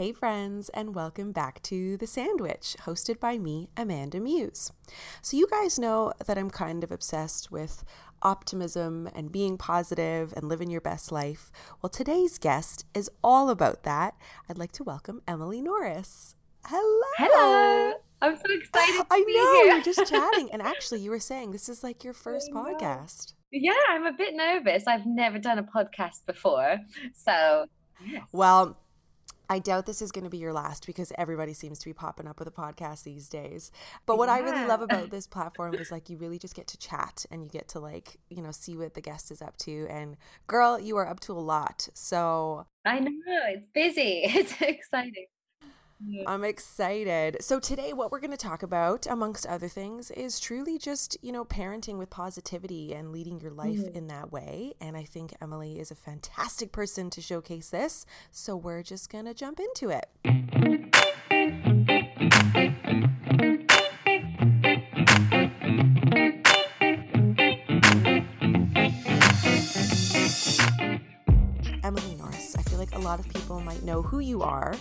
Hey, friends, and welcome back to The Sandwich, hosted by me, Amanda Muse. So, you guys know that I'm kind of obsessed with optimism and being positive and living your best life. Well, today's guest is all about that. I'd like to welcome Emily Norris. Hello. Hello. I'm so excited. I know, here. you're just chatting. And actually, you were saying this is like your first podcast. Yeah, I'm a bit nervous. I've never done a podcast before. So, yes. well, I doubt this is going to be your last because everybody seems to be popping up with a podcast these days. But what yeah. I really love about this platform is like you really just get to chat and you get to like, you know, see what the guest is up to. And girl, you are up to a lot. So I know it's busy. It's exciting. I'm excited. So, today, what we're going to talk about, amongst other things, is truly just, you know, parenting with positivity and leading your life mm. in that way. And I think Emily is a fantastic person to showcase this. So, we're just going to jump into it. Lot of people might know who you are.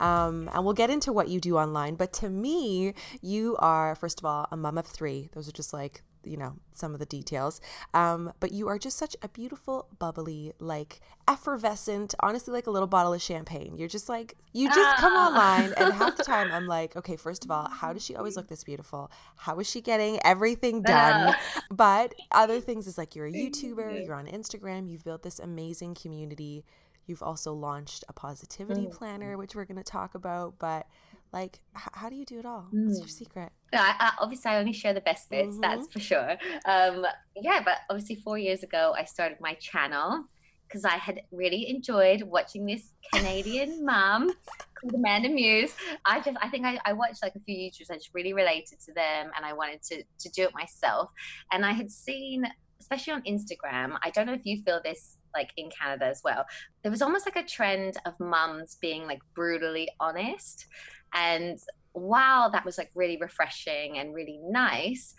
Um, and we'll get into what you do online. But to me, you are, first of all, a mom of three. Those are just like, you know, some of the details. Um, but you are just such a beautiful, bubbly, like effervescent, honestly, like a little bottle of champagne. You're just like, you just ah. come online. And half the time I'm like, okay, first of all, how does she always look this beautiful? How is she getting everything done? but other things is like, you're a YouTuber, you're on Instagram, you've built this amazing community. You've also launched a positivity mm. planner, which we're going to talk about. But like, h- how do you do it all? What's your mm. secret? I, I, obviously, I only share the best bits. Mm-hmm. That's for sure. Um, yeah, but obviously, four years ago, I started my channel because I had really enjoyed watching this Canadian mom called Amanda Muse. I just, I think I, I watched like a few YouTubers. I just really related to them, and I wanted to to do it myself. And I had seen, especially on Instagram. I don't know if you feel this like in Canada as well. There was almost like a trend of mums being like brutally honest. And wow, that was like really refreshing and really nice.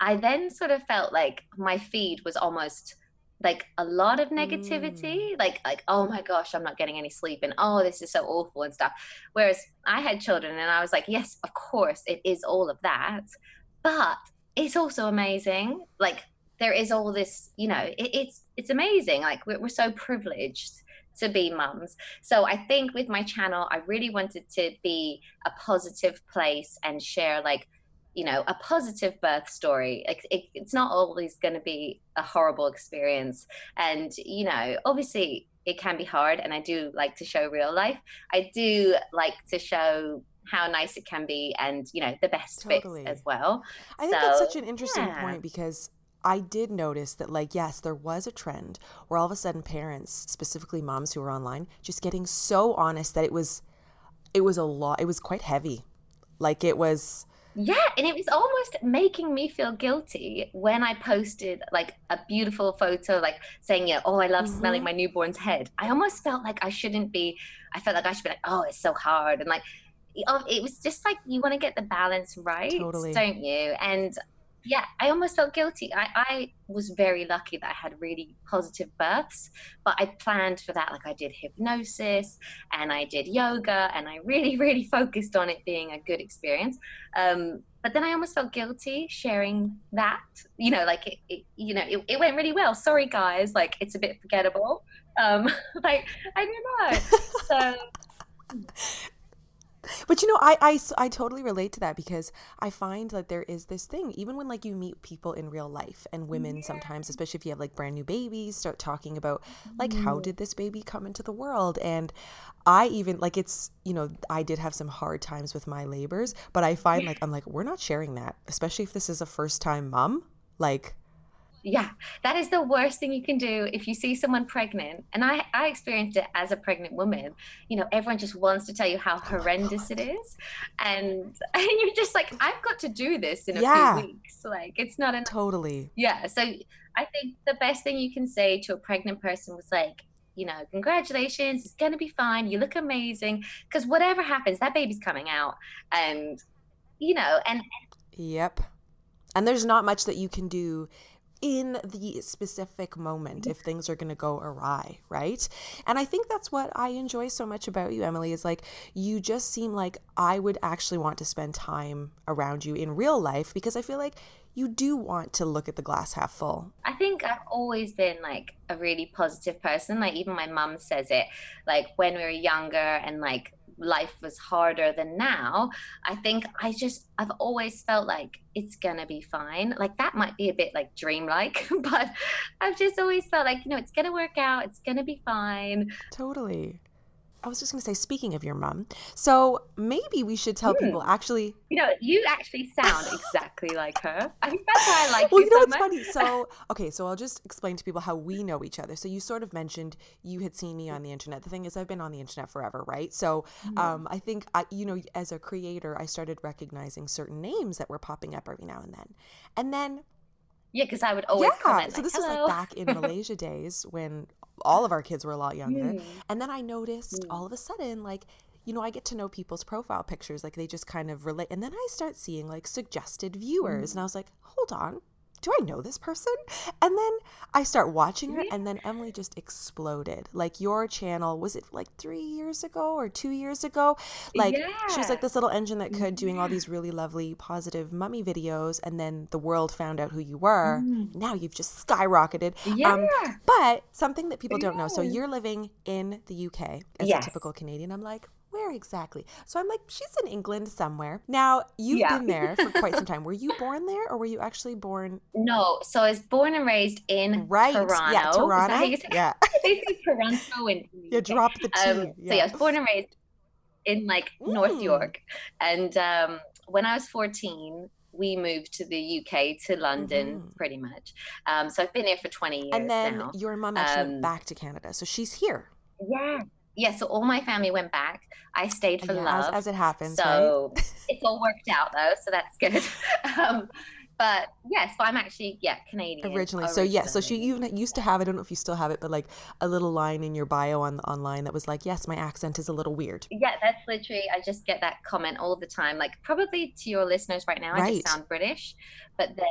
I then sort of felt like my feed was almost like a lot of negativity mm. like like oh my gosh i'm not getting any sleep and oh this is so awful and stuff whereas i had children and i was like yes of course it is all of that but it's also amazing like there is all this you know it, it's it's amazing. Like we're, we're so privileged to be mums. So i think with my channel i really wanted to be a positive place and share like you know a positive birth story. Like it, it's not always going to be a horrible experience. And you know obviously it can be hard and i do like to show real life. I do like to show how nice it can be and you know the best totally. bits as well. I think so, that's such an interesting yeah. point because I did notice that, like, yes, there was a trend where all of a sudden parents, specifically moms who were online, just getting so honest that it was, it was a lot. It was quite heavy. Like it was. Yeah, and it was almost making me feel guilty when I posted like a beautiful photo, like saying, "Yeah, oh, I love mm-hmm. smelling my newborn's head." I almost felt like I shouldn't be. I felt like I should be like, "Oh, it's so hard," and like it was just like you want to get the balance right, totally. don't you? And yeah, I almost felt guilty. I, I was very lucky that I had really positive births, but I planned for that. Like I did hypnosis and I did yoga and I really, really focused on it being a good experience. Um, but then I almost felt guilty sharing that, you know, like it, it you know, it, it, went really well. Sorry guys, like it's a bit forgettable. Um, like I don't know. So but you know I, I i totally relate to that because i find that there is this thing even when like you meet people in real life and women yeah. sometimes especially if you have like brand new babies start talking about like mm. how did this baby come into the world and i even like it's you know i did have some hard times with my labors but i find like i'm like we're not sharing that especially if this is a first time mom like yeah that is the worst thing you can do if you see someone pregnant and i i experienced it as a pregnant woman you know everyone just wants to tell you how oh horrendous it is and and you're just like i've got to do this in a yeah. few weeks like it's not enough totally yeah so i think the best thing you can say to a pregnant person was like you know, congratulations, it's going to be fine. You look amazing. Because whatever happens, that baby's coming out. And, you know, and. Yep. And there's not much that you can do in the specific moment mm-hmm. if things are going to go awry, right? And I think that's what I enjoy so much about you, Emily, is like you just seem like I would actually want to spend time around you in real life because I feel like you do want to look at the glass half full. I think I've always been like a really positive person. Like even my mum says it. Like when we were younger and like life was harder than now, I think I just, I've always felt like it's gonna be fine. Like that might be a bit like dreamlike, but I've just always felt like, you know, it's gonna work out, it's gonna be fine. Totally. I was just going to say, speaking of your mom, so maybe we should tell people actually. You know, you actually sound exactly like her. I think that's why I like well, you, Well, you know so what's much. funny? So, okay, so I'll just explain to people how we know each other. So you sort of mentioned you had seen me on the internet. The thing is, I've been on the internet forever, right? So, um, I think I, you know, as a creator, I started recognizing certain names that were popping up every now and then, and then Yeah, because I would always yeah, comment so like, this was like back in Malaysia days when all of our kids were a lot younger. Mm. And then I noticed all of a sudden, like, you know, I get to know people's profile pictures, like they just kind of relate. And then I start seeing like suggested viewers, and I was like, hold on. Do I know this person? And then I start watching her, mm-hmm. and then Emily just exploded. Like your channel, was it like three years ago or two years ago? Like she was like this little engine that could doing all mm-hmm. these really lovely, positive mummy videos, and then the world found out who you were. Mm-hmm. Now you've just skyrocketed. Um, Yeah. but something that people don't know. So you're living in the UK as Yes. a typical Canadian. I'm like, where exactly? So I'm like, she's in England somewhere. Now you've Yeah. been there for quite some time. Were you born there, or were you actually born No, so I was born and raised in right? Toronto. Yeah, Toronto. you Yeah, they say Toronto in yeah. Drop the T. Um, yeah. So yeah, I was born and raised in like North Mm. York, and um, when I was 14, we moved to the UK to London, Mhm. pretty much. Um, so I've been here for 20 years and then now. your mom actually Um, back to Canada, so she's here. Yeah, yeah. So all my family went back. I stayed for Yeah, love. as, as it happens, right? so it's all worked out though, so that's good. um, but yeah, so I'm actually yeah Canadian originally. So yeah, so she even used to have I don't know if you still have it, but like a little line in your bio on online that was like, "Yes, my accent is a little weird." Yeah, that's literally. I just get that comment all the time. Like probably to your listeners right now, I just sound British, but then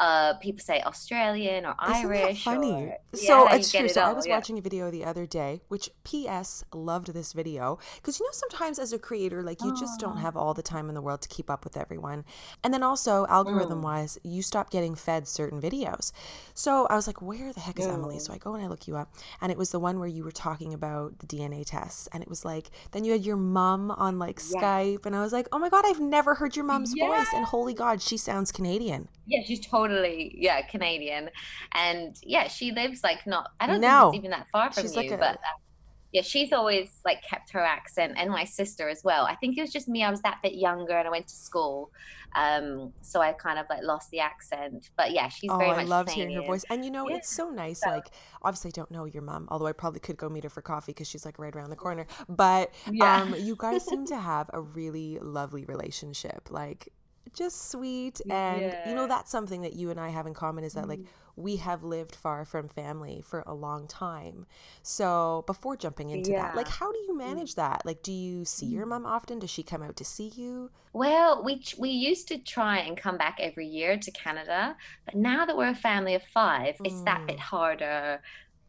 uh, people say Australian or Isn't Irish. funny? Or, so yeah, it's true. it So I was yeah. watching a video the other day, which P.S. loved this video because you know sometimes as a creator, like you just don't have all the time in the world to keep up with everyone, and then also algorithm Mm. wise, you stop getting fed certain videos. So I was like, where the heck is Emily? Mm. So I go and I look you up, and it was the one where you were talking about the DNA tests, and it was like then you had your mom on like Yeah. Skype, and I was like, oh my god, I've never heard your mom's voice, and holy god, she sounds Canadian. Yeah, she's totally yeah Canadian, and yeah, she lives like not. I don't No. think it's even that far from She's you, like a- but. Uh, yeah, she's always like kept her accent, and my sister as well. I think it was just me. I was that bit younger, and I went to school, um, so I kind of like lost the accent. But yeah, she's Oh, very I much loved hearing her voice. And you know, Yeah. it's so nice. So- Like, obviously, I don't know your mom, although I probably could go meet her for coffee because she's like right around the corner. But Yeah. um, you guys seem to have a really lovely relationship. Like, just sweet. And, you know, that's something that you and I have in common is that, like, Mhm. we have lived far from family for a long time. So, before jumping into that, like, how do you manage that? Like, do you see your mom often? Does she come out to see you? Well, we we used to try and come back every year to Canada, but now that we're a family of five, it's that bit Mm. harder.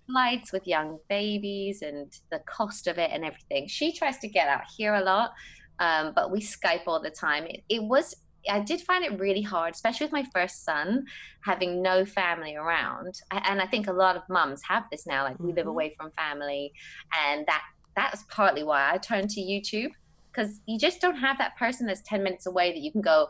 Flights with young babies and the cost of it and everything. She tries to get out here a lot, um, but we Skype all the time. It, it was I did find it really hard, especially with my first son, having no family around. And I think a lot of mums have this now. Like we live Mhm. away from family, and that that's partly why I turned to YouTube because you just don't have that person that's 10 minutes away that you can go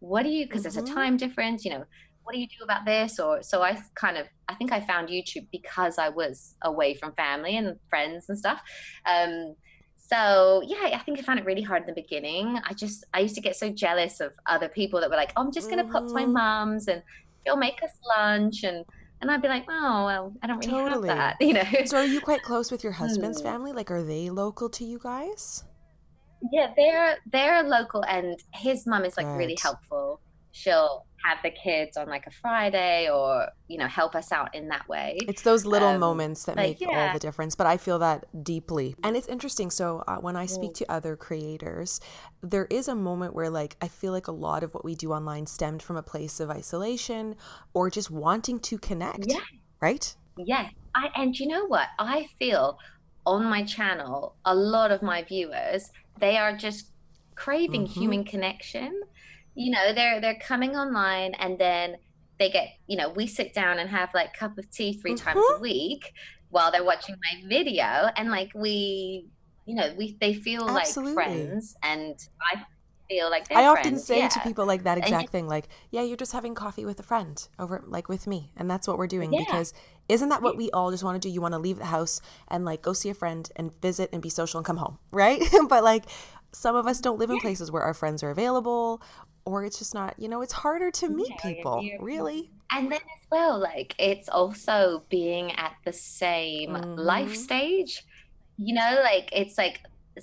what do you because there's a Mhm. time difference you know what do you do about this or so i kind of i think i found youtube because i was away from family and friends and stuff um so yeah i think i found it really hard in the beginning i just i used to get so jealous of other people that were like oh i'm just going to pop to my mom's and she'll make us lunch and and i'd be like oh well i don't really Totally. have that you know So, are you quite close with your husband's Hmm. family? Like, are they local to you guys? Yeah, they're they're local, and his mum is like really helpful. She'll have the kids on like a Friday or, you know, help us out in that way. It's those little um, moments that make yeah. all the difference. But I feel that deeply. And it's interesting. So uh, when I speak to other creators, there is a moment where, like, I feel like a lot of what we do online stemmed from a place of isolation or just wanting to connect. Yeah. Right? Yeah. I, and you know what? I feel on my channel, a lot of my viewers, they are just craving mm-hmm. human connection you know they're they're coming online and then they get you know we sit down and have like cup of tea 3 mm-hmm. times a mm-hmm. week while they're watching my video and like we you know we they feel Absolutely. like friends and i feel like i often friends. say yeah. to people like that exact and, thing like yeah you're just having coffee with a friend over like with me and that's what we're doing yeah. because isn't that what we all just want to do you want to leave the house and like go see a friend and visit and be social and come home right but like some of us don't live in places where our friends are available or it's just not you know it's harder to meet yeah, people really and then as well like it's also being at the same mm-hmm. life stage you know like it's like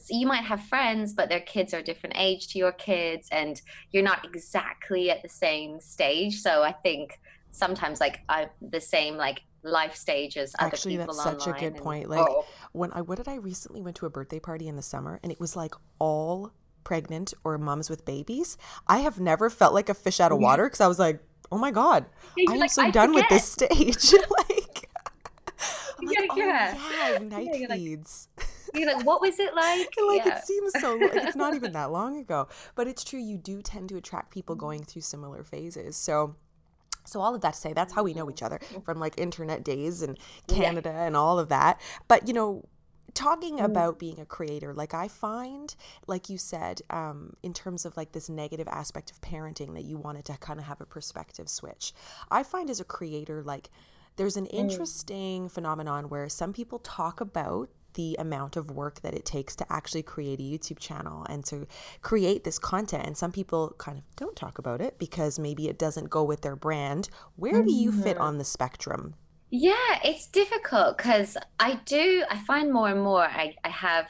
you might have friends but their kids are a different age to your kids and you're not exactly at the same stage so i think sometimes like i the same like life stages actually that's such a good and, point like oh. when i what did i recently went to a birthday party in the summer and it was like all pregnant or moms with babies, I have never felt like a fish out of water because I was like, oh my God, I am like, so I done forget. with this stage. like, I'm like, oh, yeah, night yeah, feeds. Like, you're like, what was it like? like yeah. it seems so. Like, it's not even that long ago, but it's true. You do tend to attract people mm-hmm. going through similar phases. So so all of that to say, that's how we know each other mm-hmm. from like internet days and Canada yeah. and all of that. But you know, talking mm. about being a creator like i find like you said um, in terms of like this negative aspect of parenting that you wanted to kind of have a perspective switch i find as a creator like there's an mm. interesting mm. phenomenon where some people talk about the amount of work that it takes to actually create a YouTube channel and to create this content. And some people kind of don't talk about it because maybe it doesn't go with their brand. Where do you fit mm-hmm. on the spectrum? Yeah, it's difficult because I do, I find more and more I, I have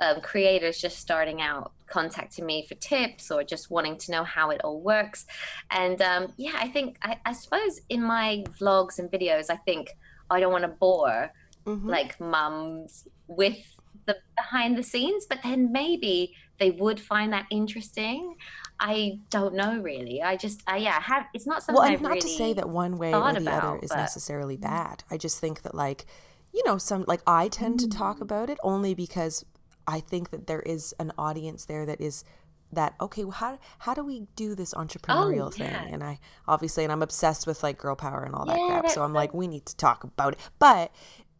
um, creators just starting out contacting me for tips or just wanting to know how it all works. And um, yeah, I think, I, I, suppose in my vlogs and videos, I think I don't want to bore mm-hmm. like mums with the behind the scenes, but then maybe they would find that interesting. I don't know really. I just, I, yeah, have. It's not something. Well, and I've not really to say that one way or the about, other is but... necessarily bad. I just think that like, you know, some like I tend to talk mm. about it only because I think that there is an audience there that is that okay well how how do we do this entrepreneurial oh, thing yeah. and i obviously and i'm obsessed with like girl power and all that yeah, crap so i'm like we need to talk about it but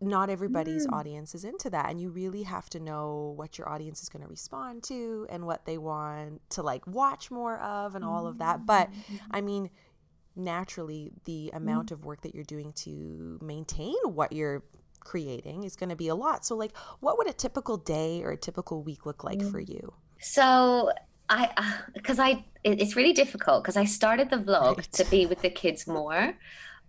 not everybody's mm. audience is into that and you really have to know what your audience is going to respond to and what they want to like watch more of and all of that but mm-hmm. i mean naturally the amount mm. of work that you're doing to maintain what you're creating is going to be a lot so like what would a typical day or a typical week look like for you so i because uh, i it's really difficult because i started the vlog right. to be with the kids more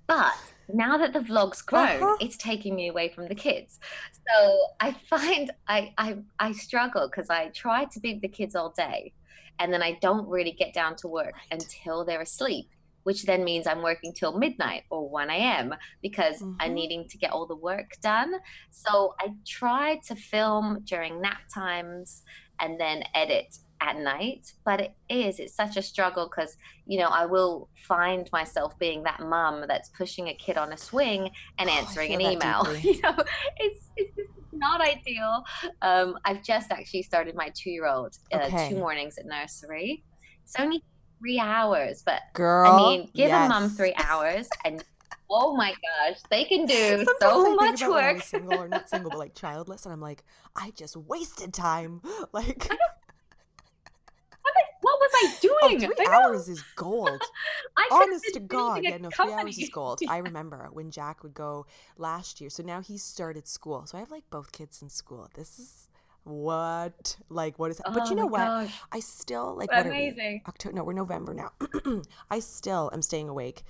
but now that the vlog's grown, uh-huh. it's taking me away from the kids. So I find I I, I struggle because I try to be with the kids all day, and then I don't really get down to work right. until they're asleep, which then means I'm working till midnight or 1 a.m. because mm-hmm. I'm needing to get all the work done. So I try to film during nap times and then edit at night but it is it's such a struggle because you know i will find myself being that mum that's pushing a kid on a swing and oh, answering oh, an email you know it's, it's not ideal um, i've just actually started my two-year-old uh, okay. two mornings at nursery it's only three hours but girl i mean give yes. a mum three hours and Oh my gosh, they can do Sometimes so much work. single or not single, but like childless, and I'm like, I just wasted time. Like, what was I oh, doing? Oh, three I hours is gold. Honest to God. Yeah, no, three hours is gold. I remember when Jack would go last year. So now he started school. So I have like both kids in school. This is what like what is that? Oh but you oh know what gosh. i still like what amazing october no we're november now i still am staying awake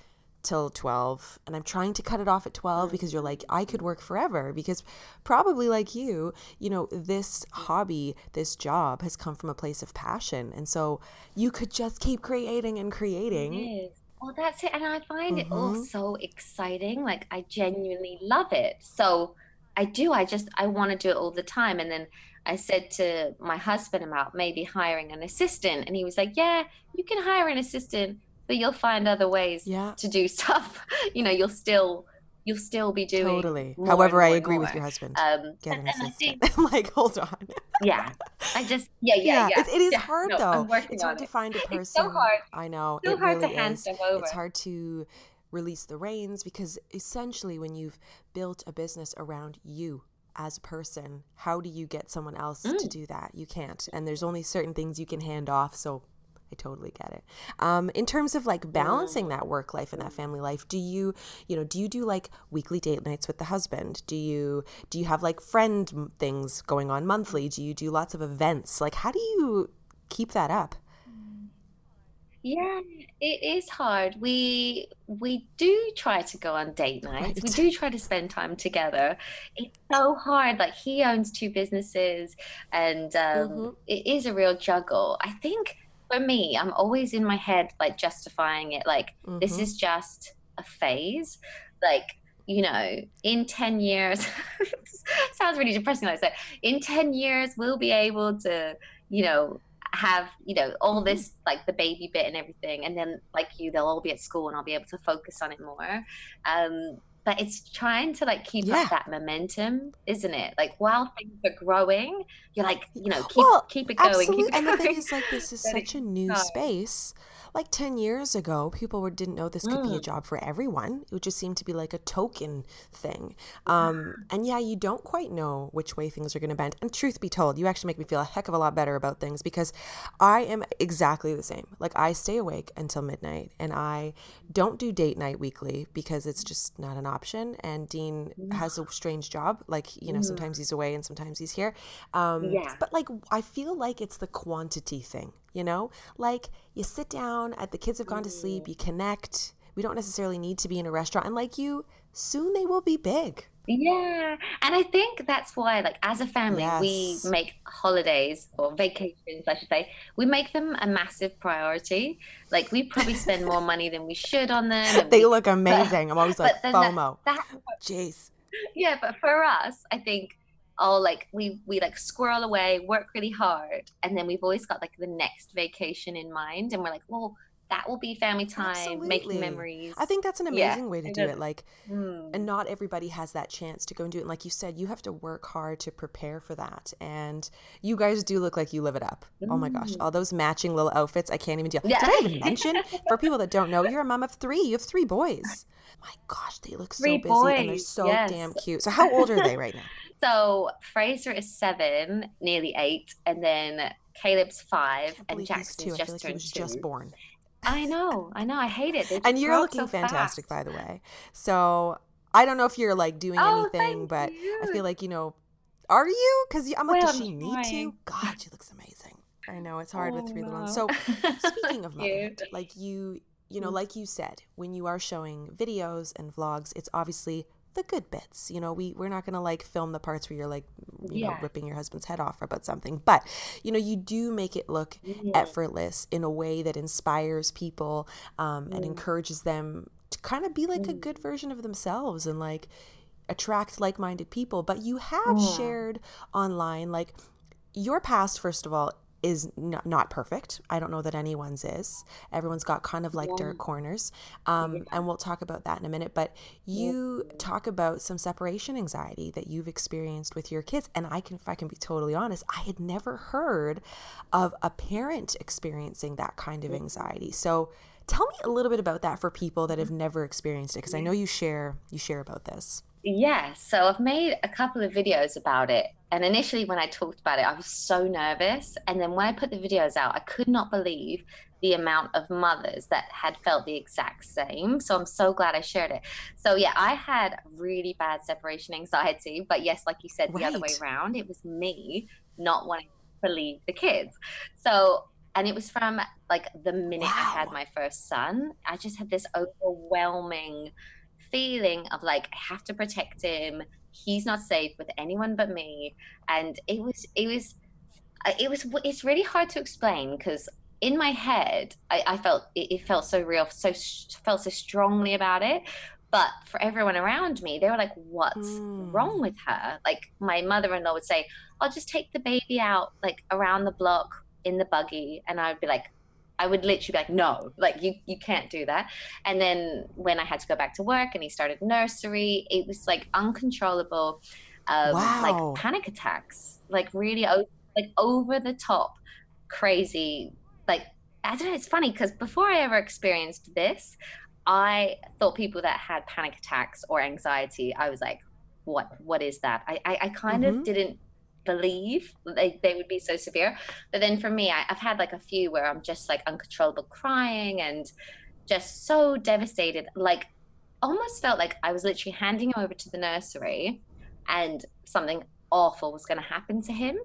till 12 and I'm trying to cut it off at 12 because you're like I could work forever because probably like you, you know, this hobby, this job has come from a place of passion and so you could just keep creating and creating. Well, that's it and I find mm-hmm. it all mm-hmm. so exciting. Like I genuinely love it. So I do. I just I want to do it all the time and then I said to my husband about maybe hiring an assistant, and he was like, "Yeah, you can hire an assistant, but you'll find other ways yeah. to do stuff. you know, you'll still you'll still be doing totally. However, I agree with your husband. Um, Get an assistant. I'm like, hold on. yeah, I just yeah yeah yeah. yeah. It, it is yeah. hard no, though. it's hard to find a person. It's so hard. I know. So it hard really to hand them over. It's hard to release the reins because essentially, when you've built a business around you as a person, how do you get someone else mm. to do that? You can't. And there's only certain things you can hand off. So I totally get it. Um, in terms of like balancing that work life and that family life, do you, you know, do you do like weekly date nights with the husband? Do you, do you have like friend things going on monthly? Do you do lots of events? Like, how do you keep that up? Yeah, it is hard. We we do try to go on date nights. Right. We do try to spend time together. It's so hard. Like he owns two businesses, and um, mm-hmm. it is a real juggle. I think for me, I'm always in my head like justifying it. Like mm-hmm. this is just a phase. Like you know, in 10 years, sounds really depressing. Like I said, in 10 years, we'll be able to, you know, have you know all mm-hmm. this like the baby bit and everything and then like you they'll all be at school and i'll be able to focus on it more um but it's trying to like keep yeah. up that momentum isn't it like while things are growing you're like you know keep well, keep it going absolutely. keep it and the thing is like this is such a new space like 10 years ago, people were, didn't know this could mm. be a mm. job for everyone. It would just seem to be like a token thing. Um, and yeah, you don't quite know which way things are going to bend. And truth be told, you actually make me feel a heck of a lot better about things because I am exactly the same. Like I stay awake until midnight and I don't do date night weekly because it's just not an option. And Dean mm. has a strange job. Like, you know, mm. sometimes he's away and sometimes he's here. Um, yeah. But like, I feel like it's the quantity thing you know? Like you sit down at the kids have gone to sleep, mm-hmm. you connect. We don't necessarily need to be in a restaurant. And like you, soon they will be big. Yeah. And I think that's why, like, as a family, yes. we make holidays or vacations, I should say, we make them a massive priority. Like, we probably spend more money than we should on them. they we, look amazing. But, I'm always like, FOMO. That, that, Jeez. Yeah. But for us, I think all like we we like squirrel away work really hard. And then we've always got like the next vacation in mind. And we're like well that will be family time Absolutely. making memories i think that's an amazing yeah. way to do it like mm. and not everybody has that chance to go and do it and like you said you have to work hard to prepare for that and you guys do look like you live it up mm. oh my gosh mm. all those matching little outfits i can't even deal yeah. did i even mention for people that don't know you're a mom of three you have three boys my gosh they look three so busy boys. and they're so yes. damn cute so how old are they right now So Fraser is seven, nearly eight, and then Caleb's five, and Jackson's just like turned two. just born. I know, I know. I hate it. And you're looking so fantastic, fast. by the way. So I don't know if you're like doing oh, anything, but you. I feel like you know. Are you? Because I'm like, well, does she I'm need trying. to? God, she looks amazing. I know it's hard oh, with three no. little ones. So speaking of motherhood, like you, you know, mm. like you said, when you are showing videos and vlogs, it's obviously the good bits. You know, we we're not gonna like film the parts where you're like, you yeah. know, ripping your husband's head off about something. But you know, you do make it look mm-hmm. effortless in a way that inspires people um, mm. and encourages them to kind of be like mm. a good version of themselves and like attract like-minded people. But you have shared online like your past, first of all, is not, not perfect. I don't know that anyone's is. Everyone's got kind of like yeah. dark corners. Um, yeah. And we'll talk about that in a minute. But you yeah. talk about some separation anxiety that you've experienced with your kids. And I can, if I can be totally honest, I had never heard of a parent experiencing that kind of anxiety. So tell me a little bit about that for people that have never experienced it, because I know you share you share about this. Yeah, so I've made a couple of videos about it. And initially, when I talked about it, I was so nervous. And then when I put the videos out, I could not believe the amount of mothers that had felt the exact same. So I'm so glad I shared it. So, yeah, I had really bad separation anxiety. But yes, like you said, right. the other way around, it was me not wanting to leave the kids. So And it was from like the minute wow. I had my first son, I just had this overwhelming feeling of like, I have to protect him. He's not safe with anyone but me. And it was, it was, uh, it was, it's really hard to explain because in my head, I, I felt it, it, felt so real, so felt so strongly about it. But for everyone around me, they were like, "What's mm. wrong with her?" Like my mother-in-law would say, "I'll just take the baby out, like around the block in the buggy," and I'd be like, I would literally be like, no, like you, you can't do that. And then when I had to go back to work and he started nursery, it was like uncontrollable, um, wow. like panic attacks, like really, like over the top, crazy like I don't know. It's funny because before I ever experienced this, I thought people that had panic attacks or anxiety, I was like, what what is that? I I, I kind mm-hmm. of didn't believe they, they would be so severe. But then for me, I, I've had like a few where I'm just like uncontrollable crying and just so devastated. Like almost felt like I was literally handing him over to the nursery and something awful was going to happen to him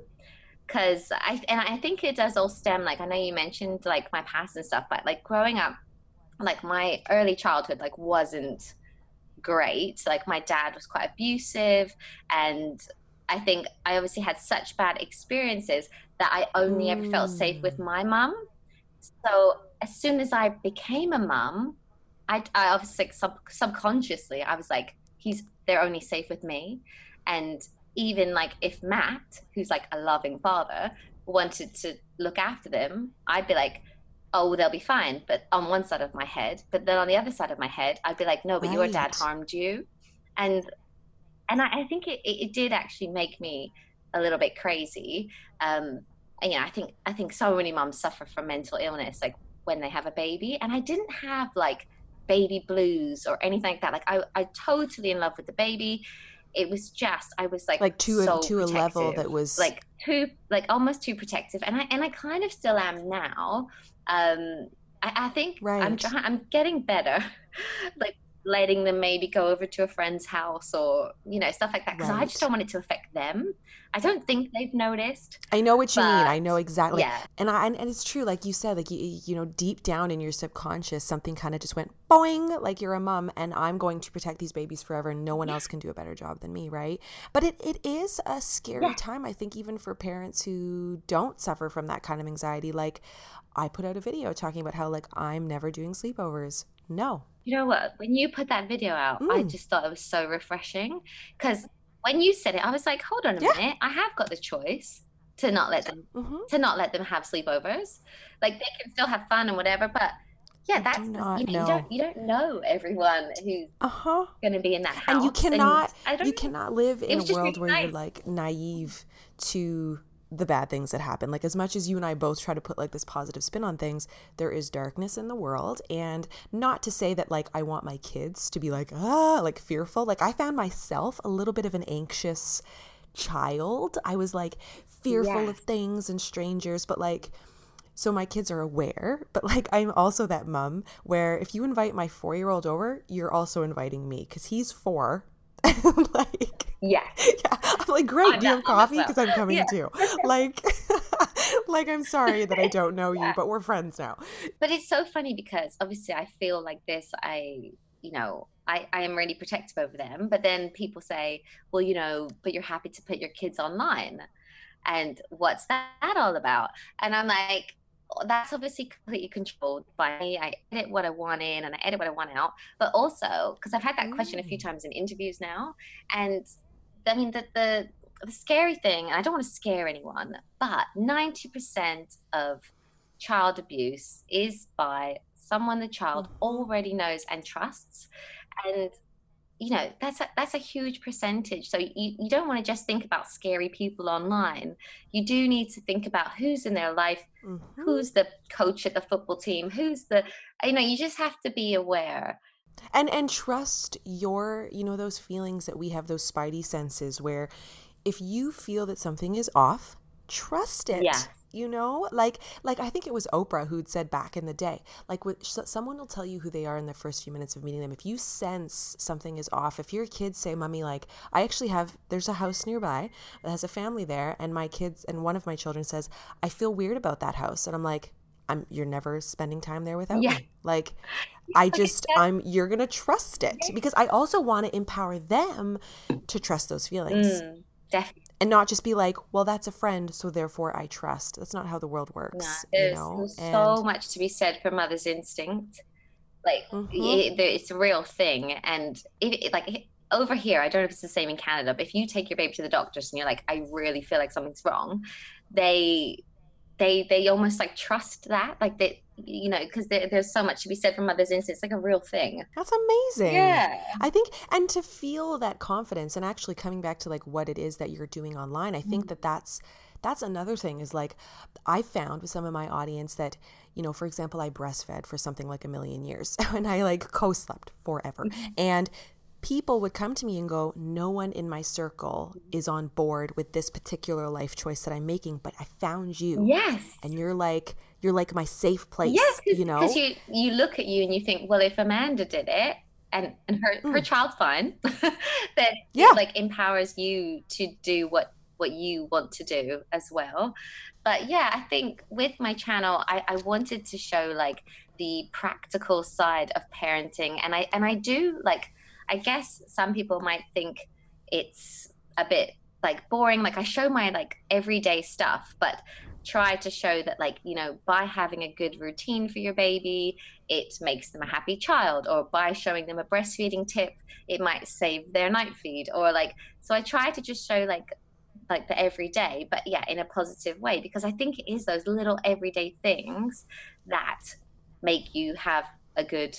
because I and I think it does all stem like I know you mentioned like my past and stuff, but like growing up, like my early childhood like wasn't great. Like my dad was quite abusive, and I think I obviously had such bad experiences that I only mm. ever felt safe with mm. my mum. So as soon as I became a mum, I, I obviously sub, subconsciously I was like, he's they're only safe with me, and even like if Matt, who's like a loving father, wanted to look after them, I'd be like, oh, they'll be fine. But on one side of my head, but then on the other side of my head, I'd be like, no, but right. your dad harmed you, and and I, I think it, it did actually make me a little bit crazy. Um, and, you know, I think I think so many moms suffer from mental illness, like when they have a baby, and I didn't have like baby blues or anything like that. Like I, I totally in love with the baby it was just I was like like to so a, to a level that was like too like almost too protective, and I and I kind of still am now. Um, I, I think right. I'm. I'm getting better, like letting them maybe go over to a friend's house or you know stuff like that because right. I just don't want it to affect them. I don't think they've noticed. I know what you mean. I know exactly. Yeah. And I and, it's true, like you said, like you you know, deep down in your subconscious, something kind of just went boing, like you're a mom, and I'm going to protect these babies forever, and no one else can do a better job than me, right? But it, it is a scary yeah. time, I think, even for parents who don't suffer from that kind of anxiety. Like I put out a video talking about how like I'm never doing sleepovers. No. You know what? When you put that video out, mm. I just thought it was so refreshing because when you said it, I was like, hold on a yeah. minute, I have got the choice to not let them mm-hmm. to not let them have sleepovers. Like they can still have fun and whatever, but yeah, that's you, know, you don't you don't know everyone who's uh-huh. going to be in that house, and you cannot and you cannot live in a world where nice. you're like naive to the bad things that happen. Like as much as you and I both try to put like this positive spin on things, there is darkness in the world and not to say that like I want my kids to be like ah like fearful. Like I found myself a little bit of an anxious child. I was like fearful of things and strangers, but like so my kids are aware, but like I'm also that mom where if you invite my 4-year-old over, you're also inviting me cuz he's 4 like yeah. yeah. I'm like, great, do you have coffee? Because I'm coming yeah. too. Like like I'm sorry that I don't know you, yeah. but we're friends now. But it's so funny because obviously I feel like this, I you know, I, I am really protective over them. But then people say, well, you know, but you're happy to put your kids online. And what's that all about? And I'm like, that's obviously completely controlled by me. I edit what I want in and I edit what I want out. But also, because I've had that question a few mm. times in interviews now, and I mean, the, the, the scary thing, and I don't want to scare anyone, but 90% of child abuse is by someone the child mm-hmm. already knows and trusts. And you know that's a, that's a huge percentage. So you, you don't want to just think about scary people online. You do need to think about who's in their life mm-hmm. who's the coach at the football team who's the you know you just have to be aware. And and trust your you know those feelings that we have those spidey senses where if you feel that something is off trust it. Yeah you know like like i think it was oprah who'd said back in the day like with, someone will tell you who they are in the first few minutes of meeting them if you sense something is off if your kids say mommy like i actually have there's a house nearby that has a family there and my kids and one of my children says i feel weird about that house and i'm like I'm you're never spending time there without yeah. me. Like I just I'm you're going to trust it because I also want to empower them to trust those feelings. Mm, definitely. And not just be like, well, that's a friend, so therefore I trust. That's not how the world works. No, there's, you know? there's and... so much to be said for mother's instinct. Like mm-hmm. it, it's a real thing, and it, like over here, I don't know if it's the same in Canada, but if you take your baby to the doctors and you're like, I really feel like something's wrong, they they they almost like trust that like they you know because there's so much to be said from mother's instinct it's like a real thing that's amazing yeah i think and to feel that confidence and actually coming back to like what it is that you're doing online i think mm-hmm. that that's that's another thing is like i found with some of my audience that you know for example i breastfed for something like a million years and i like co-slept forever mm-hmm. and people would come to me and go, No one in my circle is on board with this particular life choice that I'm making, but I found you. Yes. And you're like, you're like my safe place. Yes, you know, because you you look at you and you think, well, if Amanda did it, and and her mm. her child's fine, then yeah. it like empowers you to do what what you want to do as well. But yeah, I think with my channel, I, I wanted to show like the practical side of parenting, and I and I do like I guess some people might think it's a bit like boring. Like I show my like everyday stuff, but try to show that like you know by having a good routine for your baby it makes them a happy child or by showing them a breastfeeding tip it might save their night feed or like so i try to just show like like the everyday but yeah in a positive way because i think it is those little everyday things that make you have a good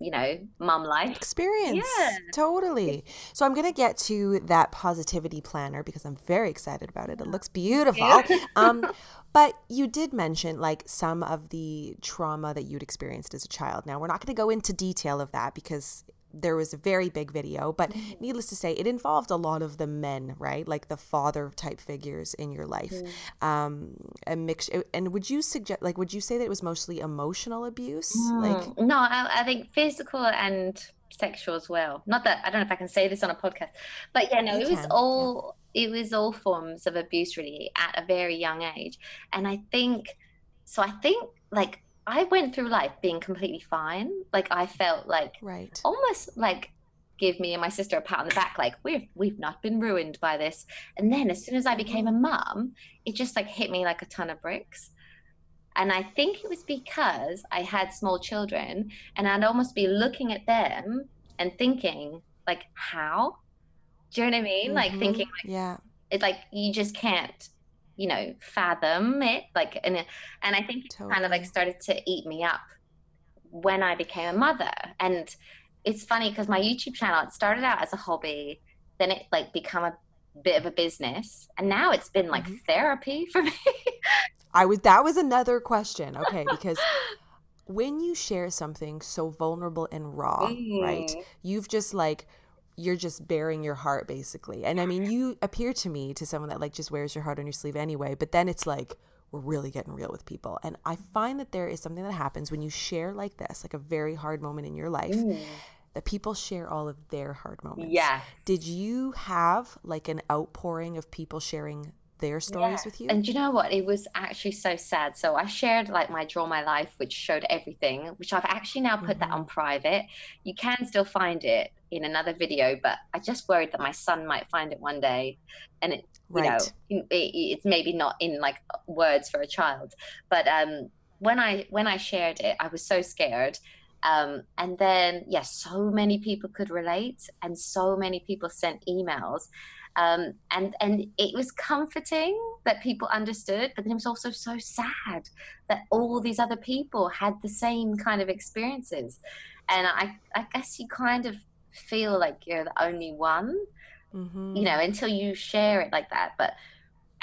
you know, mum life experience. Yeah. Totally. So I'm going to get to that positivity planner because I'm very excited about it. It looks beautiful. Yeah. um, but you did mention like some of the trauma that you'd experienced as a child. Now, we're not going to go into detail of that because there was a very big video, but mm-hmm. needless to say, it involved a lot of the men, right? Like the father type figures in your life. Mm. Um, a mix. And would you suggest, like, would you say that it was mostly emotional abuse? Mm. Like, no, I, I, think physical and sexual as well. Not that I don't know if I can say this on a podcast, but yeah, no, it can. was all. Yeah. It was all forms of abuse, really, at a very young age, and I think. So I think like I went through life being completely fine. Like I felt like right. almost like give me and my sister a pat on the back, like we've we've not been ruined by this. And then as soon as I became a mum, it just like hit me like a ton of bricks. And I think it was because I had small children and I'd almost be looking at them and thinking, like, how? Do you know what I mean? Mm-hmm. Like thinking like yeah. It's like you just can't you know fathom it like and and i think totally. it kind of like started to eat me up when i became a mother and it's funny because my youtube channel it started out as a hobby then it like become a bit of a business and now it's been like mm-hmm. therapy for me i was that was another question okay because when you share something so vulnerable and raw mm. right you've just like you're just bearing your heart basically. And I mean, you appear to me to someone that like just wears your heart on your sleeve anyway, but then it's like we're really getting real with people. And I find that there is something that happens when you share like this, like a very hard moment in your life. Mm. That people share all of their hard moments. Yeah. Did you have like an outpouring of people sharing their stories yeah. with you. And you know what? It was actually so sad. So I shared like my Draw My Life, which showed everything, which I've actually now put mm-hmm. that on private. You can still find it in another video, but I just worried that my son might find it one day. And it, you right. know, it, it's maybe not in like words for a child. But um, when I when I shared it, I was so scared. Um, and then, yes, yeah, so many people could relate, and so many people sent emails. Um, and and it was comforting that people understood, but then it was also so sad that all these other people had the same kind of experiences. And I, I guess you kind of feel like you're the only one, mm-hmm. you know, until you share it like that. But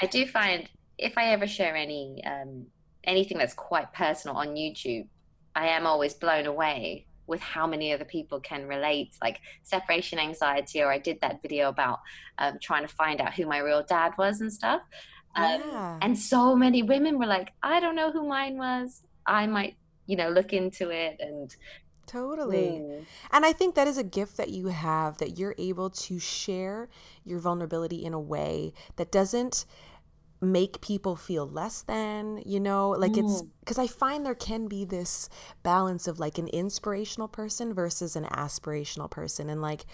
I do find if I ever share any um, anything that's quite personal on YouTube, I am always blown away with how many other people can relate, like separation anxiety, or I did that video about um, trying to find out who my real dad was and stuff. Um, yeah. And so many women were like, I don't know who mine was. I might, you know, look into it and. Totally. Mm. And I think that is a gift that you have that you're able to share your vulnerability in a way that doesn't make people feel less than, you know, like it's because I find there can be this balance of like an inspirational person versus an aspirational person. And like,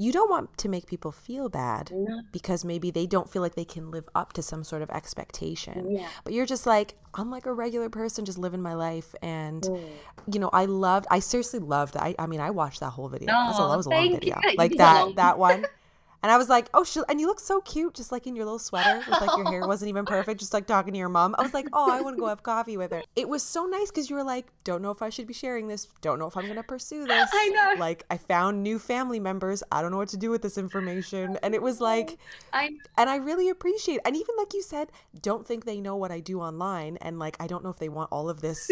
you don't want to make people feel bad No. because maybe they don't feel like they can live up to some sort of expectation. Yeah. But you're just like, I'm like a regular person just living my life. And, Mm. you know, I loved, I seriously loved, I, I mean, I watched that whole video. That's a- Oh, that was a long video. you. Like that, that one. And I was like, oh, she, and you look so cute, just like in your little sweater with like your hair wasn't even perfect, just like talking to your mom. I was like, oh, I want to go have coffee with her. It was so nice because you were like, don't know if I should be sharing this, don't know if I'm going to pursue this. I know. Like, I found new family members. I don't know what to do with this information. And it was like, I and I really appreciate and even like you said, don't think they know what I do online and like I don't know if they want all of this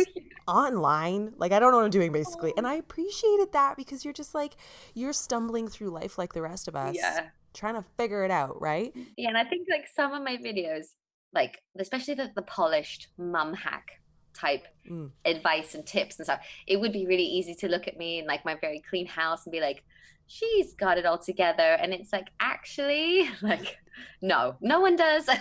online. Like I don't know what I'm doing basically. And oh. I appreciated that because you're just like you're stumbling through life like the rest of us. yeah. Trying to figure it out, right? Yeah, and I think like some of my videos, like especially the, the polished mum hack type Mm. advice and tips and stuff, it would be really easy to look at me in like my very clean house and be like, she's got it all together. And it's like, actually, like, no, no one does.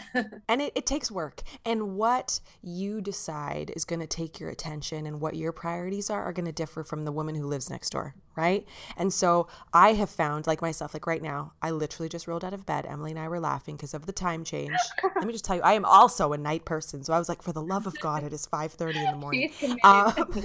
And it, it takes work. And what you decide is going to take your attention and what your priorities are are going to differ from the woman who lives next door, right? And so I have found, like myself, like right now, I literally just rolled out of bed. Emily and I were laughing because of the time change. Let me just tell you, I am also a night person. So I was like, for the love of God, it is 5.30 in the morning. Um,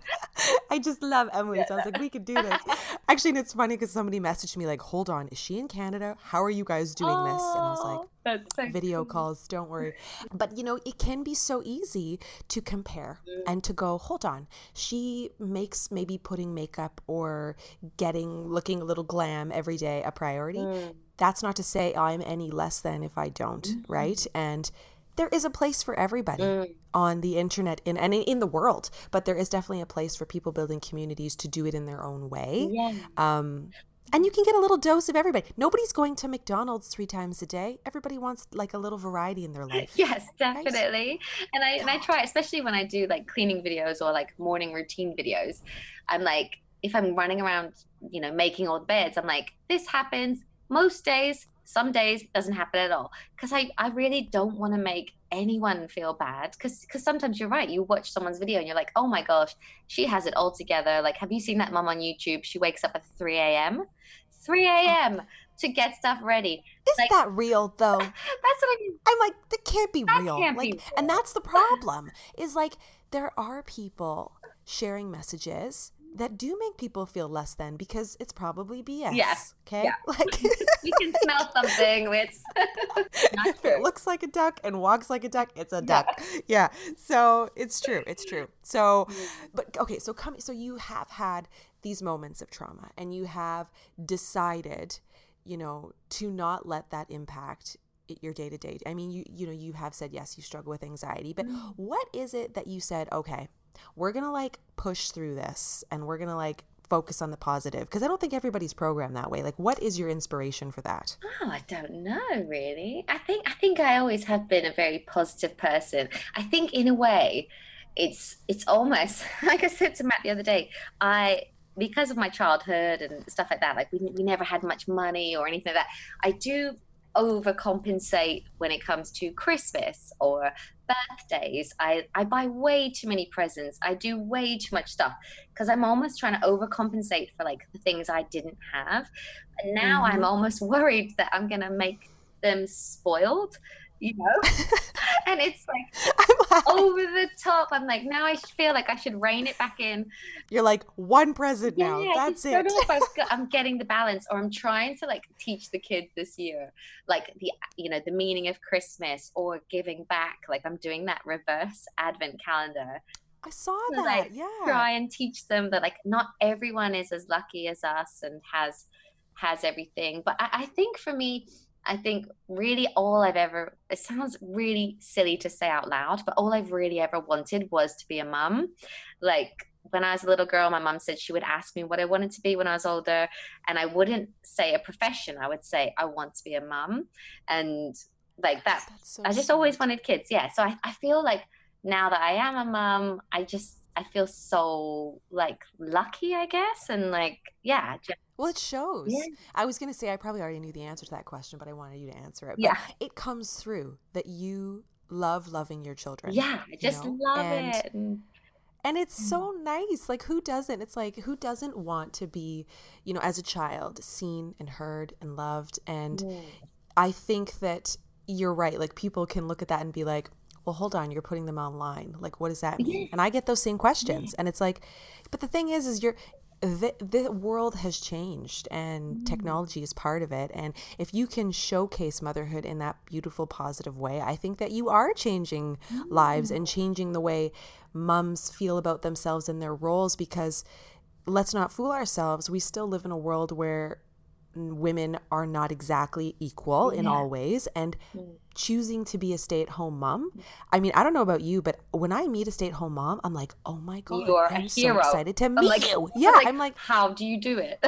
I just love Emily. So I was like, we could do this. Actually, and it's funny because somebody messaged me like, hold on, is she in Canada? How are you guys doing this? And I was like, Oh, so video cute. calls don't worry but you know it can be so easy to compare and to go hold on she makes maybe putting makeup or getting looking a little glam every day a priority Mm. that's not to say i'm any less than if i don't right and there is a place for everybody Mm. on the internet in, and in, the world but there is definitely a place for people building communities to do it in their own way Yeah. um, and you can get a little dose of everybody. Nobody's going to McDonald's three times a day. Everybody wants like a little variety in their life. Yes, definitely. And I and I try, especially when I do like cleaning videos or like morning routine videos. I'm like, if I'm running around, you know, making all the beds, I'm like, this happens most days. Some days it doesn't happen at all because I I really don't want to make anyone feel bad because because sometimes you're right. You watch someone's video and you're like, oh my gosh, she has it all together. Like, have you seen that mom on YouTube? She wakes up at 3 a.m. 3 a.m. Oh. to get stuff ready. Is Like- that real though? That's what I mean. I'm like, that can't be That real. can't like, be and that's the problem. Is like there are people sharing messages that do make people feel less than because it's probably BS. Yeah. Okay. Yeah. Like You can smell something. It's if true. it looks like a duck and walks like a duck, it's a duck. Yeah. So it's true. It's true. So, Mm. but okay. So come. So you have had these moments of trauma, and you have decided, you know, to not let that impact your day to day. I mean, you you know, you have said yes, you struggle with anxiety, but Mm. what is it that you said? Okay, we're gonna like push through this, and we're gonna like focus on the positive because I don't think everybody's programmed that way. Like, what is your inspiration for that? Oh, I don't know really. I think I think I always have been a very positive person. I think in a way it's it's almost like I said to Matt the other day, I because of my childhood and stuff like that, like we, we never had much money or anything like that. I do overcompensate when it comes to Christmas or birthdays. I, I buy way too many presents. I do way too much stuff because I'm almost trying to overcompensate for like the things I didn't have. And now Mhm. I'm almost worried that I'm going to make them spoiled, you know? and it's like over the top. I'm like, now I feel like I should rein it back in. You're like one present now. I That's it. know if I've got, I'm getting the balance, or I'm trying to like teach the kids this year, like the you know the meaning of Christmas or giving back. Like I'm doing that reverse Advent calendar. I saw that. like, yeah. Try and teach them that like not everyone is as lucky as us and has has everything. But I, I think for me, I think really all I've ever it sounds really silly to say out loud, but all I've really ever wanted was to be a mum. Like when I was a little girl, my mum said she would ask me what I wanted to be when I was older, and I wouldn't say a profession. I would say I want to be a mum, and like that. So I just always wanted kids. Yeah, so I, I feel like now that I am a mum, I just I feel so like lucky, I guess, and like yeah, just Well, it shows. Yeah. I was going to say I probably already knew the answer to that question, but I wanted you to answer it. But yeah. it comes through that you love loving your children. Yeah, I just know? love and, it. And it's so mm. nice. Like who doesn't? It's like who doesn't want to be, you know, as a child seen and heard and loved and mm. I think that you're right. Like people can look at that and be like, well, hold on, you're putting them online. Like, what does that mean? Yeah. And I get those same questions. Yeah. And it's like, but the thing is, is you're, the, the world has changed and mm. technology is part of it. And if you can showcase motherhood in that beautiful, positive way, I think that you are changing mm. lives and changing the way mums feel about themselves and their roles because let's not fool ourselves. We still live in a world where women are not exactly equal yeah. in all ways and mm. choosing to be a stay-at-home mom i mean i don't know about you but when i meet a stay-at-home mom i'm like oh my god You're i'm so hero. excited to meet like, you yeah I'm like, I'm like how do you do it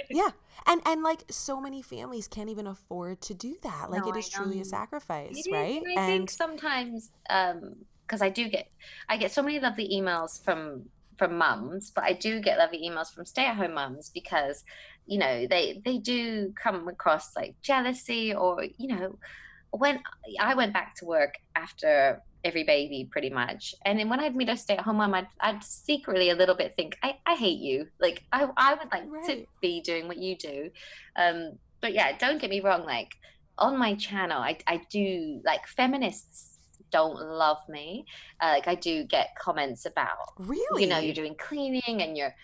yeah and and like so many families can't even afford to do that like no, it is truly a sacrifice it right is, and i and, think sometimes um because i do get i get so many lovely emails from from mums, but I do get lovely emails from stay-at-home mums because you know they they do come across like jealousy or you know when i went back to work after every baby pretty much and then when i'd meet a stay-at-home mom I'd, I'd secretly a little bit think i, I hate you like I, I would like right. to be doing what you do um but yeah don't get me wrong like on my channel i, I do like feminists don't love me uh, like i do get comments about really you know you're doing cleaning and you're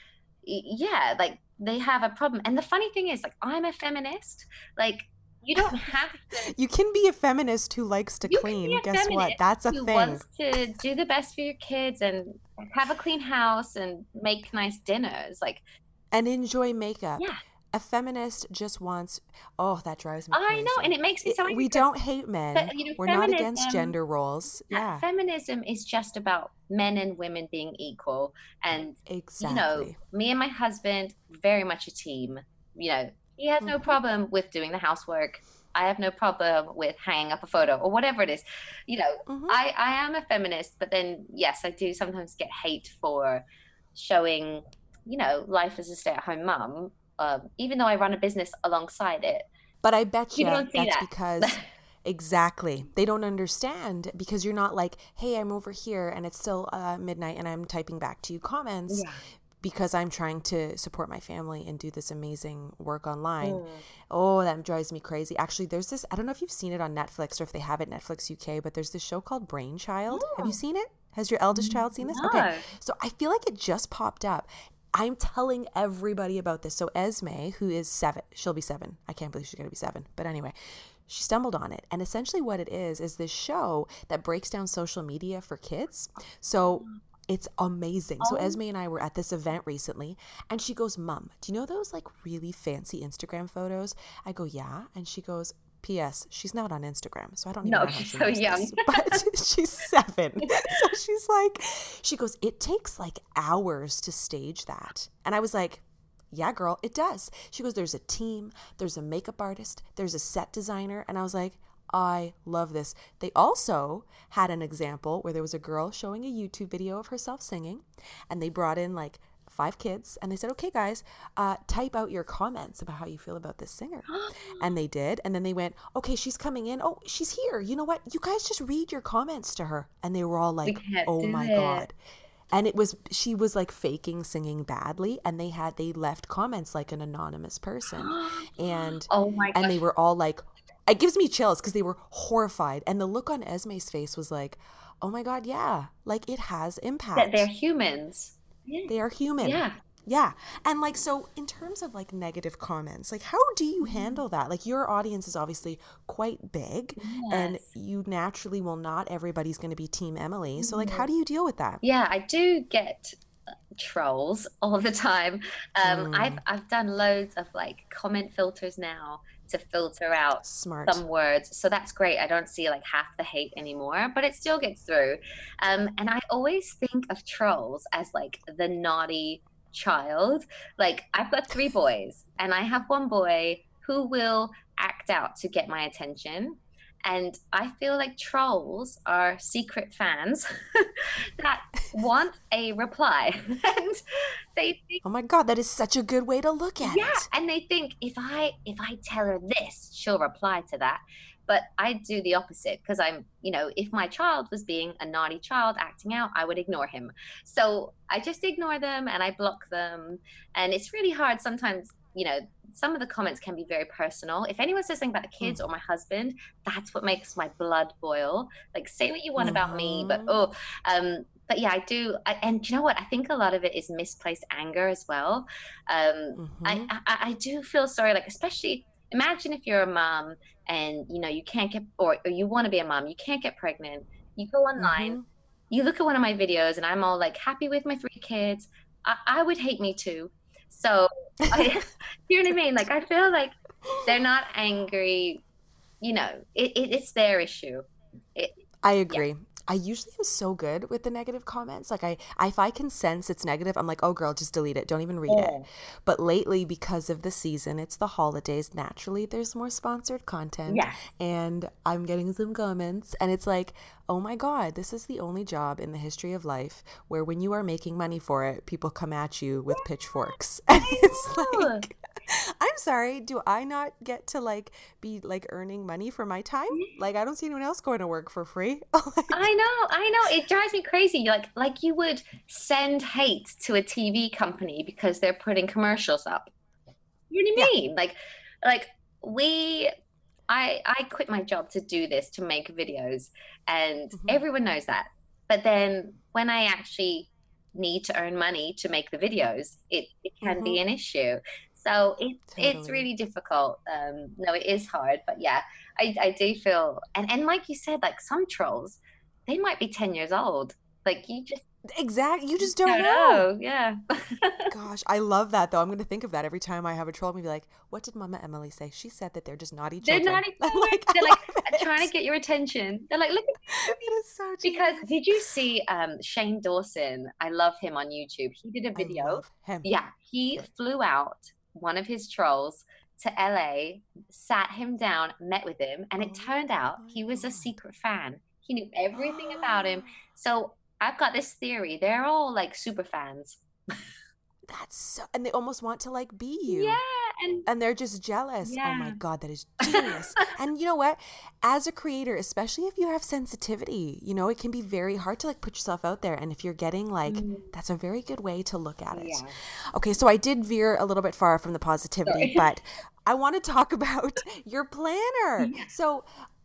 yeah like they have a problem. And the funny thing is, like, I'm a feminist. Like, you don't have to. you can be a feminist who likes to clean. Guess what? That's a who thing. Wants to do the best for your kids and have a clean house and make nice dinners, like, and enjoy makeup. Yeah a feminist just wants oh that drives me crazy. i know and it makes me so angry we don't hate men but, you know, we're not against gender roles yeah feminism is just about men and women being equal and exactly you know me and my husband very much a team you know he has no mm-hmm. problem with doing the housework I have no problem with hanging up a photo or whatever it is. You know, mm-hmm. I, I am a feminist, but then, yes, I do sometimes get hate for showing, you know, life as a stay at home mom um, even though I run a business alongside it. But I bet you, that's that. because exactly they don't understand because you're not like, hey, I'm over here and it's still uh, midnight and I'm typing back to you comments. Yeah. Because I'm trying to support my family and do this amazing work online. Mm. Oh, that drives me crazy. Actually, there's this, I don't know if you've seen it on Netflix or if they have it Netflix UK, but there's this show called Brainchild. Yeah. Have you seen it? Has your eldest child seen this? No. Okay. So I feel like it just popped up I'm telling everybody about this. So Esme, who is seven, she'll be seven. I can't believe she's going to be seven. But anyway, she stumbled on it. And essentially, what it is, is this show that breaks down social media for kids. So it's amazing. So oh. Esme and I were at this event recently, and she goes, Mom, do you know those like really fancy Instagram photos? I go, Yeah. And she goes, P.S. She's not on Instagram, so I don't even no, know she's she so young. This, but she's seven, so she's like, she goes, it takes like hours to stage that, and I was like, yeah, girl, it does. She goes, there's a team, there's a makeup artist, there's a set designer, and I was like, I love this. They also had an example where there was a girl showing a YouTube video of herself singing, and they brought in like five kids and they said okay guys uh, type out your comments about how you feel about this singer. And they did and then they went okay she's coming in. Oh she's here. You know what? You guys just read your comments to her. And they were all like oh my it. god. And it was she was like faking singing badly and they had they left comments like an anonymous person. And oh my and they were all like it gives me chills because they were horrified. And the look on esme's face was like oh my god yeah. Like it has impact that they're humans they are human. Yeah. Yeah. And like so in terms of like negative comments, like how do you mm-hmm. handle that? Like your audience is obviously quite big yes. and you naturally will not everybody's going to be team Emily. So like how mm-hmm. do you deal with that? Yeah, I do get uh, trolls all the time. Um mm. I've I've done loads of like comment filters now to filter out Smart. some words. So that's great. I don't see like half the hate anymore, but it still gets through. Um, and I always think of trolls as like the naughty child. Like I've got three boys, and I have one boy who will act out to get my attention. And I feel like trolls are secret fans that want a reply. and they think, oh my god, that is such a good way to look at yeah, it. and they think if I if I tell her this, she'll reply to that. But I do the opposite because I'm, you know, if my child was being a naughty child acting out, I would ignore him. So I just ignore them and I block them. And it's really hard sometimes, you know, some of the comments can be very personal. If anyone says something about the kids mm. or my husband, that's what makes my blood boil. Like say what you want mm-hmm. about me, but mm-hmm. oh, um, but yeah, I do. I, and you know what? I think a lot of it is misplaced anger as well. Um, mm-hmm. I, I, I do feel sorry, like especially imagine if you're a mom and you know you can't get or, or you want to be a mom you can't get pregnant you go online mm-hmm. you look at one of my videos and i'm all like happy with my three kids i, I would hate me too so I, you know what i mean like i feel like they're not angry you know it, it it's their issue it, i agree yeah. I usually am so good with the negative comments. Like I, if I can sense it's negative, I'm like, oh girl, just delete it. Don't even read it. But lately, because of the season, it's the holidays. Naturally, there's more sponsored content. Yeah. And I'm getting some comments, and it's like, oh my god, this is the only job in the history of life where when you are making money for it, people come at you with pitchforks, and it's like. I'm sorry, do I not get to like be like earning money for my time? Mm-hmm. Like I don't see anyone else going to work for free. like, I know, I know. It drives me crazy. Like like you would send hate to a TV company because they're putting commercials up. You know what I mean? Yeah. Like like we I I quit my job to do this to make videos and mm-hmm. everyone knows that. But then when I actually need to earn money to make the videos, it, it can mm-hmm. be an issue. So it's totally. it's really difficult. Um, no, it is hard, but yeah, I, I do feel and and like you said, like some trolls, they might be ten years old. Like you just exactly you just don't, don't know. know. Yeah. Gosh, I love that though. I'm going to think of that every time I have a troll. I'm going to be like, what did Mama Emily say? She said that they're just naughty children. They're naughty children. like, they're like trying to get your attention. They're like, look at It is so Because did you see um, Shane Dawson? I love him on YouTube. He did a video. him. Yeah, he flew out one of his trolls to LA, sat him down, met with him, and it oh, turned out he was a secret fan. He knew everything about him. So I've got this theory. They're all like super fans. That's so, and they almost want to like be you. Yeah, and and they're just jealous. Yeah. Oh my god, that is genius. and you know what? As a creator, especially if you have sensitivity, you know, it can be very hard to like put yourself out there and if you're getting like mm. that's a very good way to look at it. Yeah. Okay, so I did veer a little bit far from the positivity, Sorry. but I want to talk about your planner. Yeah. So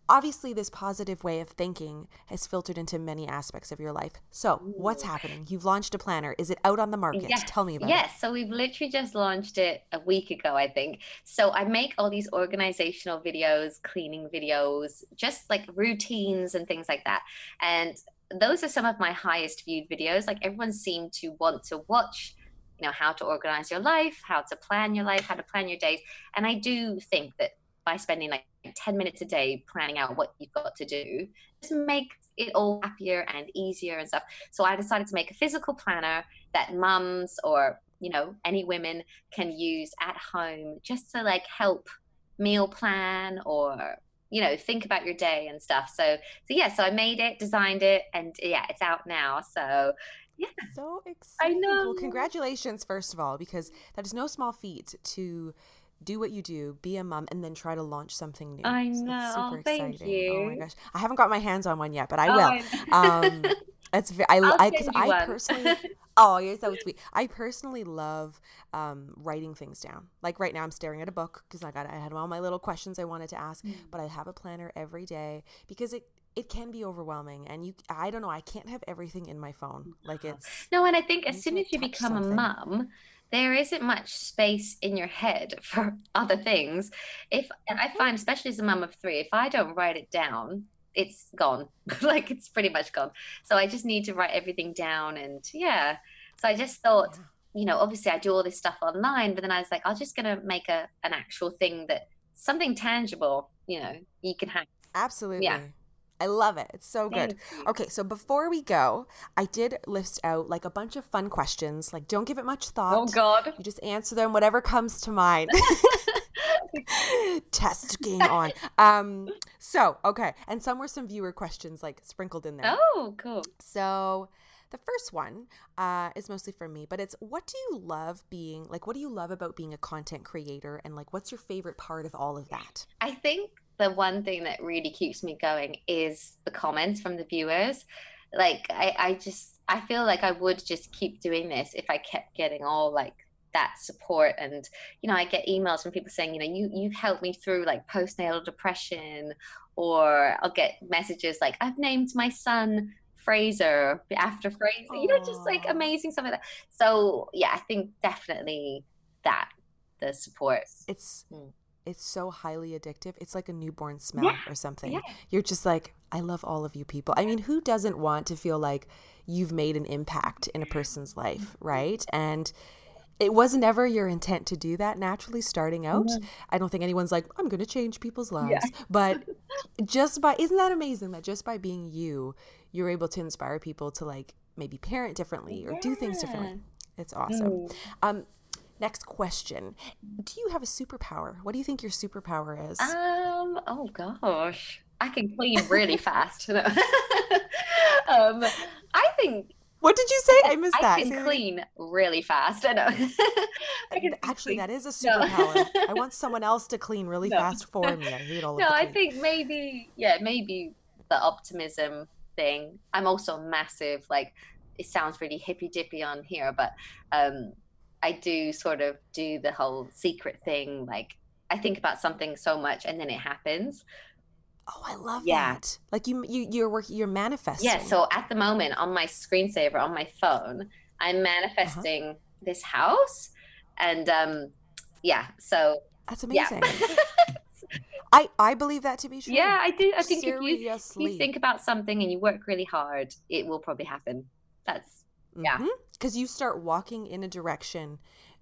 obviously this positive way of thinking has filtered into many aspects of your life. So what's happening? You've launched a planner. Is it out on the market? Yes. tell me about yes. it. Yes. So we've literally just launched it a week ago i think. So i make all these organizational videos cleaning videos just like routines and things like that. And those are some of my highest viewed videos. Like everyone seemed to want to watch you know how to organize your life how to plan your life how to plan your days. And i do think that by spending like 10 minutes a day planning out what you've got to do just make it all happier and easier and stuff. So i decided to make a physical planner that mums or you know any women can use at home just to like help meal plan or you know think about your day and stuff. So so yeah so i made it designed it and yeah it's out now. So yeah. So exciting. I know. well congratulations first of all because that is no small feat to do what you do, be a mom, and then try to launch something new. I know. So super Thank exciting. You. Oh my gosh, I haven't got my hands on one yet, but I will. Oh, um, it's very, I because I, I personally. oh, yes, that was sweet. I personally love um, writing things down. Like right now, I'm staring at a book because I got I had all my little questions I wanted to ask, mm. but I have a planner every day because it it can be overwhelming and you i don't know i can't have everything in my phone like it's no and i think as soon as you become something. a mom there isn't much space in your head for other things. If I mm-hmm. find, especially as a mum of three, if I don't write it down, it's gone. like it's pretty much gone. So I just need to write everything down. And yeah, so I just thought, you know, obviously I do all this stuff online, but then I was like, I'm just gonna make a an actual thing that something tangible, you know, you can have. Absolutely. Yeah. I love it. It's so good. Okay, so before we go, I did list out like a bunch of fun questions. Like, don't give it much thought. Oh God! You just answer them, whatever comes to mind. Test game on. Um. So okay, and some were some viewer questions like sprinkled in there. Oh, cool. So, the first one uh, is mostly for me, but it's what do you love being like? What do you love about being a content creator, and like, what's your favorite part of all of that? I think the one thing that really keeps me going is the comments from the viewers. Like, I, I just I feel like I would just keep doing this if I kept getting all like that support and you know i get emails from people saying you know you you've helped me through like postnatal depression or i'll get messages like i've named my son fraser after fraser Aww. you know just like amazing stuff like that so yeah i think definitely that the support it's mm. It's so highly addictive it's like a newborn smell yeah. or something yeah. you're just like i love all of you people i mean who doesn't want to feel like you've made an impact in a person's life right and it wasn't ever your intent to do that naturally starting out. Mm-hmm. I don't think anyone's like, I'm going to change people's lives. Yeah. but just by, isn't that amazing that just by being you, you're able to inspire people to like maybe parent differently or yeah. do things differently? It's awesome. Mm. Um, next question Do you have a superpower? What do you think your superpower is? Um, oh gosh. I can clean really fast. um, I think what did you say? I missed I that. I can clean really fast. I know. I can Actually, clean. that is a superpower. No. I want someone else to clean really no. fast for me. I hate all No, I think maybe, yeah, maybe the optimism thing. I'm also massive, like, it sounds really hippy dippy on here, but um, I do sort of do the whole secret thing. Like, I think about something so much and then it happens. Oh, I love yeah. that. Like you, you, you're working, you're manifesting. Yeah. So at the moment on my screensaver on my phone, I'm uh-huh. manifesting uh-huh. this house, and um, yeah. So that's amazing. Yeah. I I believe that to be true. Yeah, I do. I think Seriously. if you, if you think about something and you work really hard, it will probably happen. That's yeah. Because mm-hmm. you start walking in a direction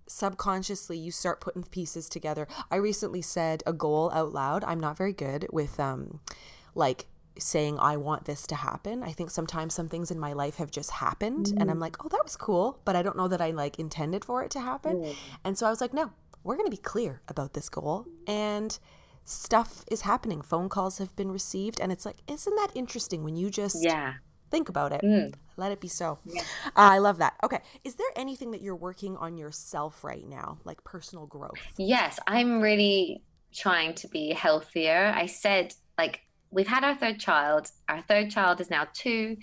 subconsciously you start putting pieces together. I recently said a goal out loud. I'm not very good with um like saying I want this to happen. I think sometimes some things in my life have just happened mm. and I'm like, "Oh, that was cool," but I don't know that I like intended for it to happen. Mm. And so I was like, "No, we're going to be clear about this goal." And stuff is happening. Phone calls have been received and it's like, "Isn't that interesting when you just Yeah think about it. Mm. Let it be so. Yeah. Uh, I love that. Okay. Is there anything that you're working on yourself right now, like personal growth? Yes, I'm really trying to be healthier. I said, like, we've had our third child. Our third child is now two.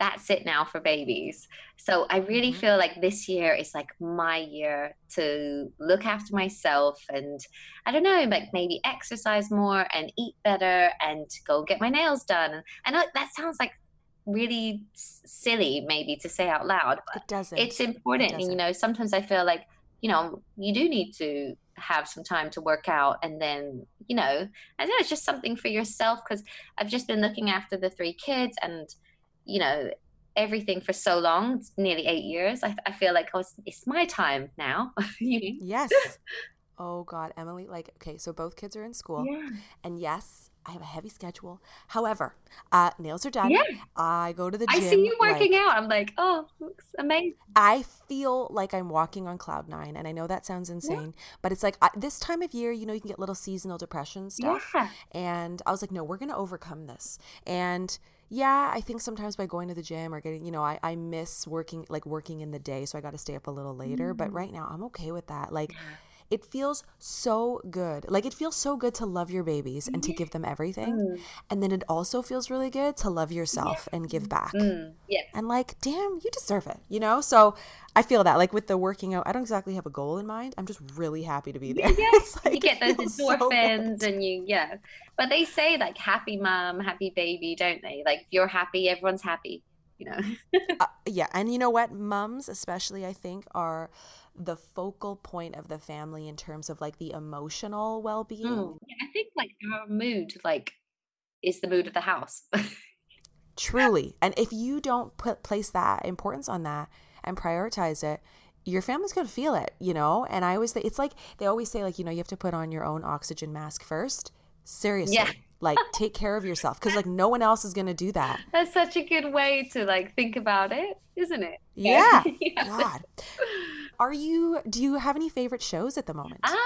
That's it now for babies. So I really mm-hmm. feel like this year is like my year to look after myself and I don't know, like maybe exercise more and eat better and go get my nails done. And I know that sounds like really silly maybe to say out loud but it doesn't it's important it doesn't. and you know sometimes i feel like you know you do need to have some time to work out and then you know i know it's just something for yourself because i've just been looking after the three kids and you know everything for so long nearly eight years i, I feel like oh, it's, it's my time now yes oh god emily like okay so both kids are in school yeah. and yes I have a heavy schedule. However, uh, nails are done. Yeah. I go to the gym. I see you working like, out. I'm like, oh, looks amazing. I feel like I'm walking on cloud nine, and I know that sounds insane, yeah. but it's like I, this time of year, you know, you can get little seasonal depression stuff. Yeah. And I was like, no, we're gonna overcome this. And yeah, I think sometimes by going to the gym or getting, you know, I, I miss working like working in the day, so I got to stay up a little later. Mm. But right now, I'm okay with that. Like. Yeah it feels so good. Like it feels so good to love your babies and to give them everything. Mm. And then it also feels really good to love yourself yeah. and give back. Mm. Yeah. And like, damn, you deserve it, you know? So I feel that like with the working out, I don't exactly have a goal in mind. I'm just really happy to be there. Yeah. like, you get those endorphins so and you, yeah. But they say like happy mom, happy baby, don't they? Like if you're happy, everyone's happy, you know? uh, yeah. And you know what? Mums, especially, I think, are the focal point of the family in terms of like the emotional well-being. Mm. Yeah, I think like our mood like is the mood of the house. Truly. And if you don't put place that importance on that and prioritize it, your family's going to feel it, you know? And I always say it's like they always say like, you know, you have to put on your own oxygen mask first. Seriously. Yeah. Like take care of yourself because like no one else is going to do that. That's such a good way to like think about it, isn't it? Yeah. yeah. God. Are you? Do you have any favorite shows at the moment? Um.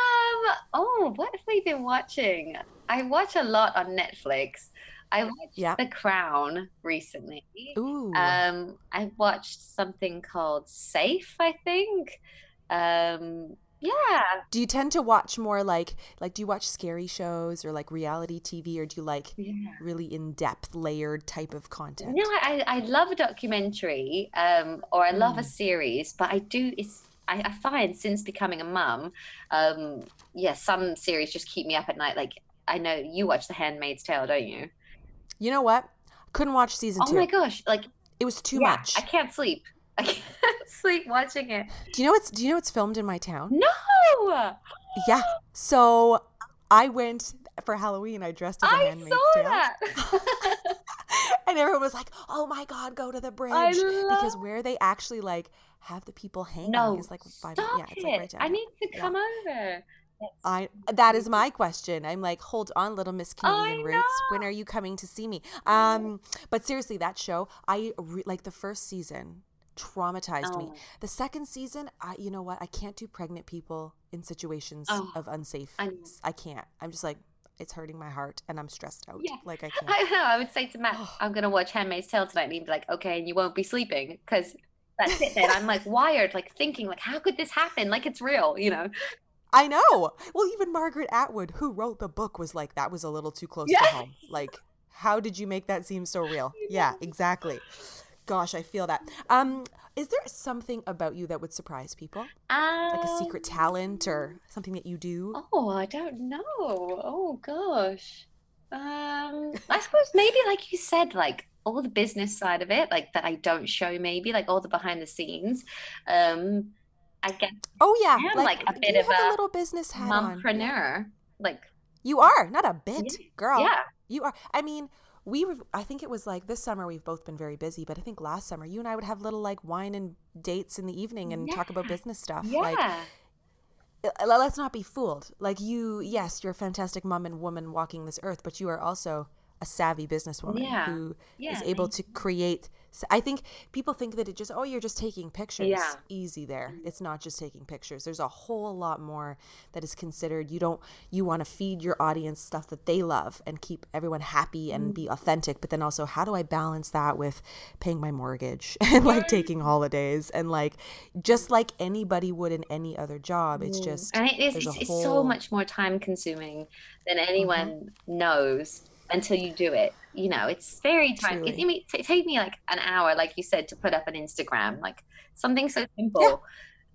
Oh, what have we been watching? I watch a lot on Netflix. I watched Yeah. The Crown recently. Ooh. Um, I watched something called Safe, I think. Um, yeah. do you tend to watch more like like do you watch scary shows or like reality TV or do you like Yeah. really in-depth layered type of content? No, I, I love a documentary, um, or I love a Mm. series, but I do it's I, I find since becoming a mum, um, yeah, some series just keep me up at night. Like I know you watch The Handmaid's Tale, don't you? You know what? Couldn't watch season Oh my gosh, like It was too yeah, much. I can't sleep. I can't sleep watching it. Do you know it's do you know it's filmed in my town? No, Yeah. So I went for Halloween. I dressed as a I handmaid's saw tale. that. and everyone was like, "Oh my god, go to the bridge!" I because where they actually like have the people hanging no, is like five. stop yeah, it's it! like right down. I need to Yeah. come over. I that is my question. I'm like, hold on, little Miss Canadian Roots. When are you coming to see me? Um, but seriously, that show, I re- like the first season traumatized me. Oh. The second season, I you know what? I can't do pregnant people in situations Oh, of unsafe. I. I can't. I'm just like, it's hurting my heart, and I'm stressed out. Yeah. Like I can't. I know. I would say to Matt, I'm gonna watch Handmaid's Tale tonight, and he'd be like, "Okay," and you won't be sleeping because that's it. Then I'm like wired, like thinking, like, how could this happen? Like it's real, you know? I know. Well, even Margaret Atwood, who wrote the book, was like, that was a little too close Yeah. to home. Like, how did you make that seem so real? Yeah, exactly. Gosh, I feel that. Um, is there something about you that would surprise people? Like a secret Um, talent or something that you do? Oh, I don't know. Oh gosh. Um, I suppose maybe like you said, like all the business side of it, like that I don't show, maybe like all the behind the scenes. Um, I guess Oh yeah, am like a bit of a a little business hat on. Like, You are not a bit, Yeah. girl. yeah, You are. I mean, we were. I think it was like this summer. We've both been very busy, but I think last summer you and I would have little like wine and dates in the evening and talk about business stuff. yeah. Like, uh, let's not be fooled. Like you, yes, you're a fantastic mom and woman walking this earth, but you are also a savvy businesswoman Yeah. who is Yeah, able to create. I think people think that it just, oh, you're just taking pictures. Yeah. Mm-hmm. Easy there. It's not just taking pictures. There's a whole lot more that is considered. You don't, you want to feed your audience stuff that they love and keep everyone happy and Mm-hmm. be authentic. But then also, how do I balance that with paying my mortgage and like taking holidays and like, just like anybody would in any other job? It's just, and it is there's a it's, it's so much more time consuming than anyone knows until you do it you know it's very time it, it, may take me like an hour like you said to put up an instagram like something so simple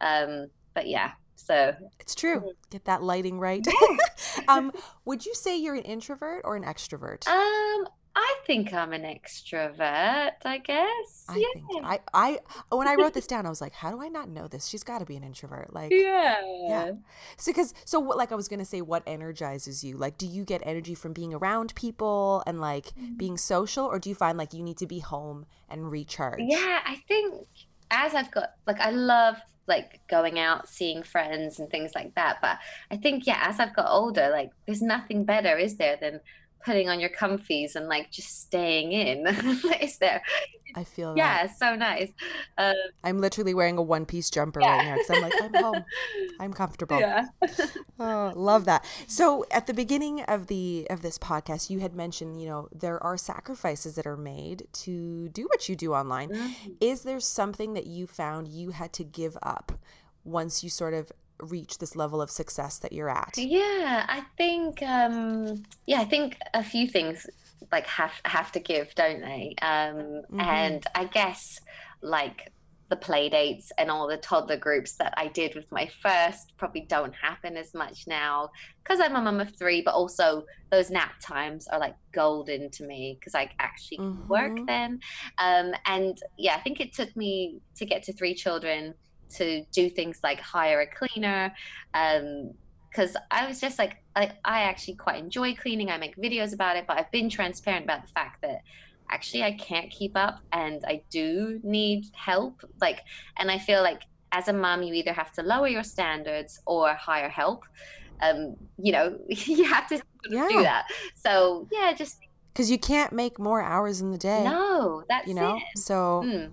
um but yeah so It's true. Get that lighting right. um, would you say you're an introvert or an extrovert? um i think i'm an extrovert i guess I yeah think I, I when I wrote this down, I was like, how do I not know this? She's got to be an introvert. Like, yeah yeah. So, because so what? Like, I was gonna say, what energizes you? Like, do you get energy from being around people and like Mm-hmm. being social, or do you find like you need to be home and recharge? Yeah, I think as I've got like I love like going out, seeing friends and things like that. But I think yeah, as I've got older, like there's nothing better, is there, than putting on your comfies and like just staying in. is there? I feel. Yeah, so nice. Um, I'm literally wearing a one piece jumper yeah. right now because I'm like, I'm home. I'm comfortable. Yeah. Oh, love that. So at the beginning of the of this podcast, you had mentioned, you know, there are sacrifices that are made to do what you do online. Mhm. Is there something that you found you had to give up once you sort of reach this level of success that you're at? Yeah, I think um yeah, I think a few things like have have to give, don't they? Um Mhm. and I guess like the play dates and all the toddler groups that I did with my first probably don't happen as much now because I'm a mum of three, but also those nap times are like golden to me because I actually work Mhm. then. Um, and yeah, I think it took me to get to three children to do things like hire a cleaner. Um, because I was just like, I, I actually quite enjoy cleaning. I make videos about it, but I've been transparent about the fact that actually I can't keep up and I do need help. Like, and I feel like as a mom, you either have to lower your standards or hire help. Um, you know, you have to do that. So yeah, just Because you can't make more hours in the day. no, that's you know? it. So Mm,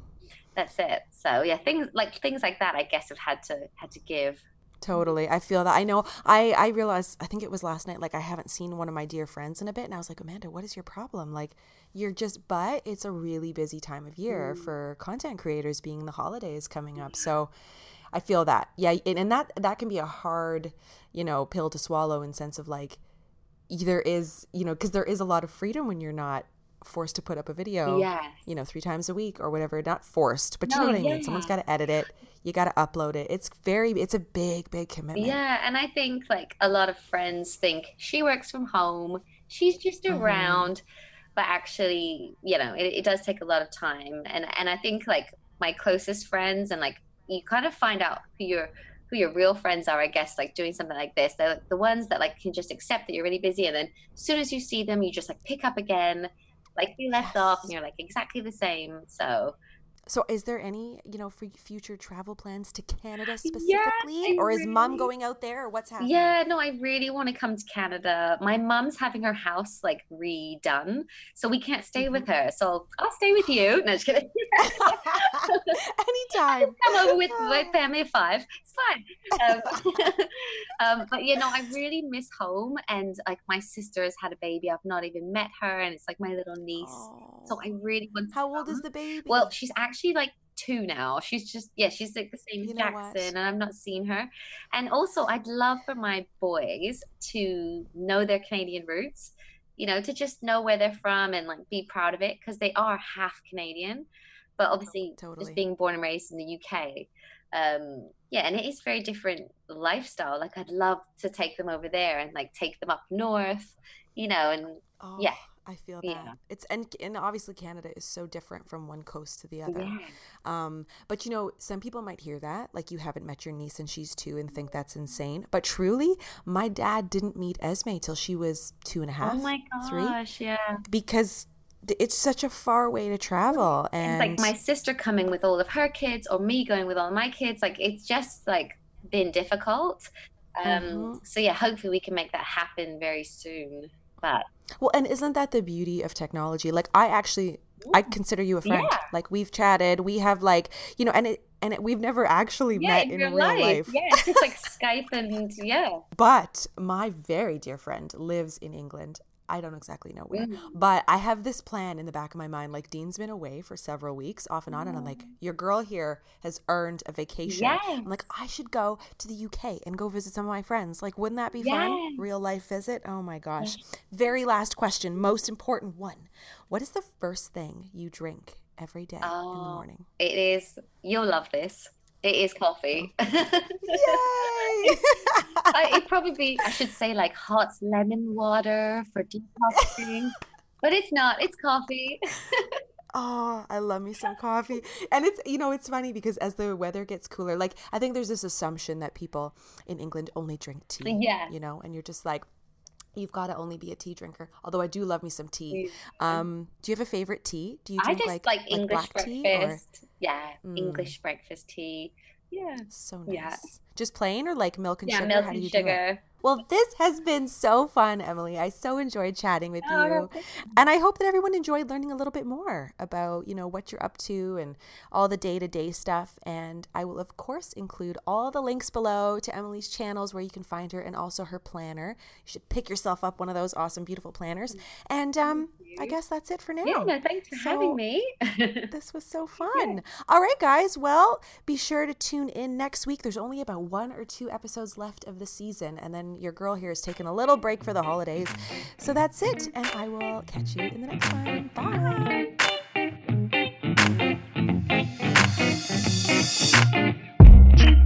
that's it. So yeah, things like things like that, I guess, have had to had to give. Totally. I feel that. I know. I I realized. I think it was last night. Like I haven't seen one of my dear friends in a bit, and I was like, Amanda, what is your problem? Like, you're just. But it's a really busy time of year mm. for content creators, being the holidays coming up. So, I feel that. Yeah, and, and that that can be a hard, you know, pill to swallow in sense of like, there is, you know, because there is a lot of freedom when you're not forced to put up a video, yeah. you know, three times a week or whatever. Not forced, but no, you know what yeah. I mean. Someone's got to edit it. You got to upload it. It's very, it's a big, big commitment. Yeah, and I think like a lot of friends think she works from home. She's just mm-hmm. around, but actually, you know, it, it does take a lot of time. And and I think like my closest friends and like you kind of find out who your who your real friends are, I guess, like doing something like this. They're the ones that like can just accept that you're really busy, and then as soon as you see them, you just like pick up again like you left yes. off and you're like exactly the same so so is there any, you know, for future travel plans to Canada specifically? Yeah, or is really, mom going out there or what's happening? Yeah, no, I really want to come to Canada. My mom's having her house like redone. So we can't stay mm-hmm. with her. So I'll stay with you. No, just kidding. Anytime. come over with my family of five. It's fine. Um, um, but you know, I really miss home and like my sister has had a baby. I've not even met her and it's like my little niece. Oh. So I really want How old is the baby? Well, she's actually actually like two now. She's just yeah, she's like the same as Jackson, and I've not seen her. And also, I'd love for my boys to know their Canadian roots. You know, to just know where they're from and like be proud of it because they are half Canadian, but obviously totally. just being born and raised in the UK. Um, yeah, and it is very different lifestyle. Like I'd love to take them over there and like take them up north, you know, and oh. yeah I feel that yeah. it's and and obviously Canada is so different from one coast to the other. Yeah. Um, but you know, some people might hear that like you haven't met your niece and she's two and think that's insane. But truly, my dad didn't meet Esme till she was two and a half. Oh my gosh, three, yeah. Because it's such a far way to travel, and it's like my sister coming with all of her kids, or me going with all my kids. Like it's just like been difficult. Um, mm-hmm. So yeah, hopefully we can make that happen very soon. But well, and isn't that the beauty of technology? Like I actually I consider you a friend. Yeah. Like we've chatted, we have like, you know, and it and it, we've never actually yeah, met in, real life. life. Yeah, it's just like Skype and yeah. But my very dear friend lives in England I don't exactly know where, mm. but I have this plan in the back of my mind. Like Dean's been away for several weeks, off and on, and I'm like, your girl here has earned a vacation. Yes. I'm like, I should go to the UK and go visit some of my friends. Like, wouldn't that be yes. fun? Real life visit. Oh my gosh. Yes. Very last question, most important one. What is the first thing you drink every day oh, in the oh, morning? It is. You'll love this. It is coffee. Yay! I, it probably I should say like hot lemon water for detoxing, but it's not. It's coffee. Oh, I love me some coffee. And it's, you know, it's funny because as the weather gets cooler, like, I think there's this assumption that people in England only drink tea. Yeah. You know, and you're just like, you've got to only be a tea drinker. Although I do love me some tea. Um, do you have a favorite tea? Do you drink I just like, like, like English breakfast. Yeah, mm. English breakfast tea. Yeah. So nice. Yeah. Just plain or like milk and yeah, sugar? Milk How do you sugar. do it? Well, this has been so fun, Emily. I so enjoyed chatting with you. And I hope that everyone enjoyed learning a little bit more about, you know, what you're up to and all the day-to-day stuff. And I will of course include all the links below to Emily's channels where you can find her and also her planner. You should pick yourself up one of those awesome beautiful planners. And um I guess that's it for now. Yeah, no, thanks for so, having me. this was so fun. Yeah. All right, guys. Well, be sure to tune in next week. There's only about one or two episodes left of the season. And then your girl here is taking a little break for the holidays. So that's it. And I will catch you in the next one. Bye. Thank you.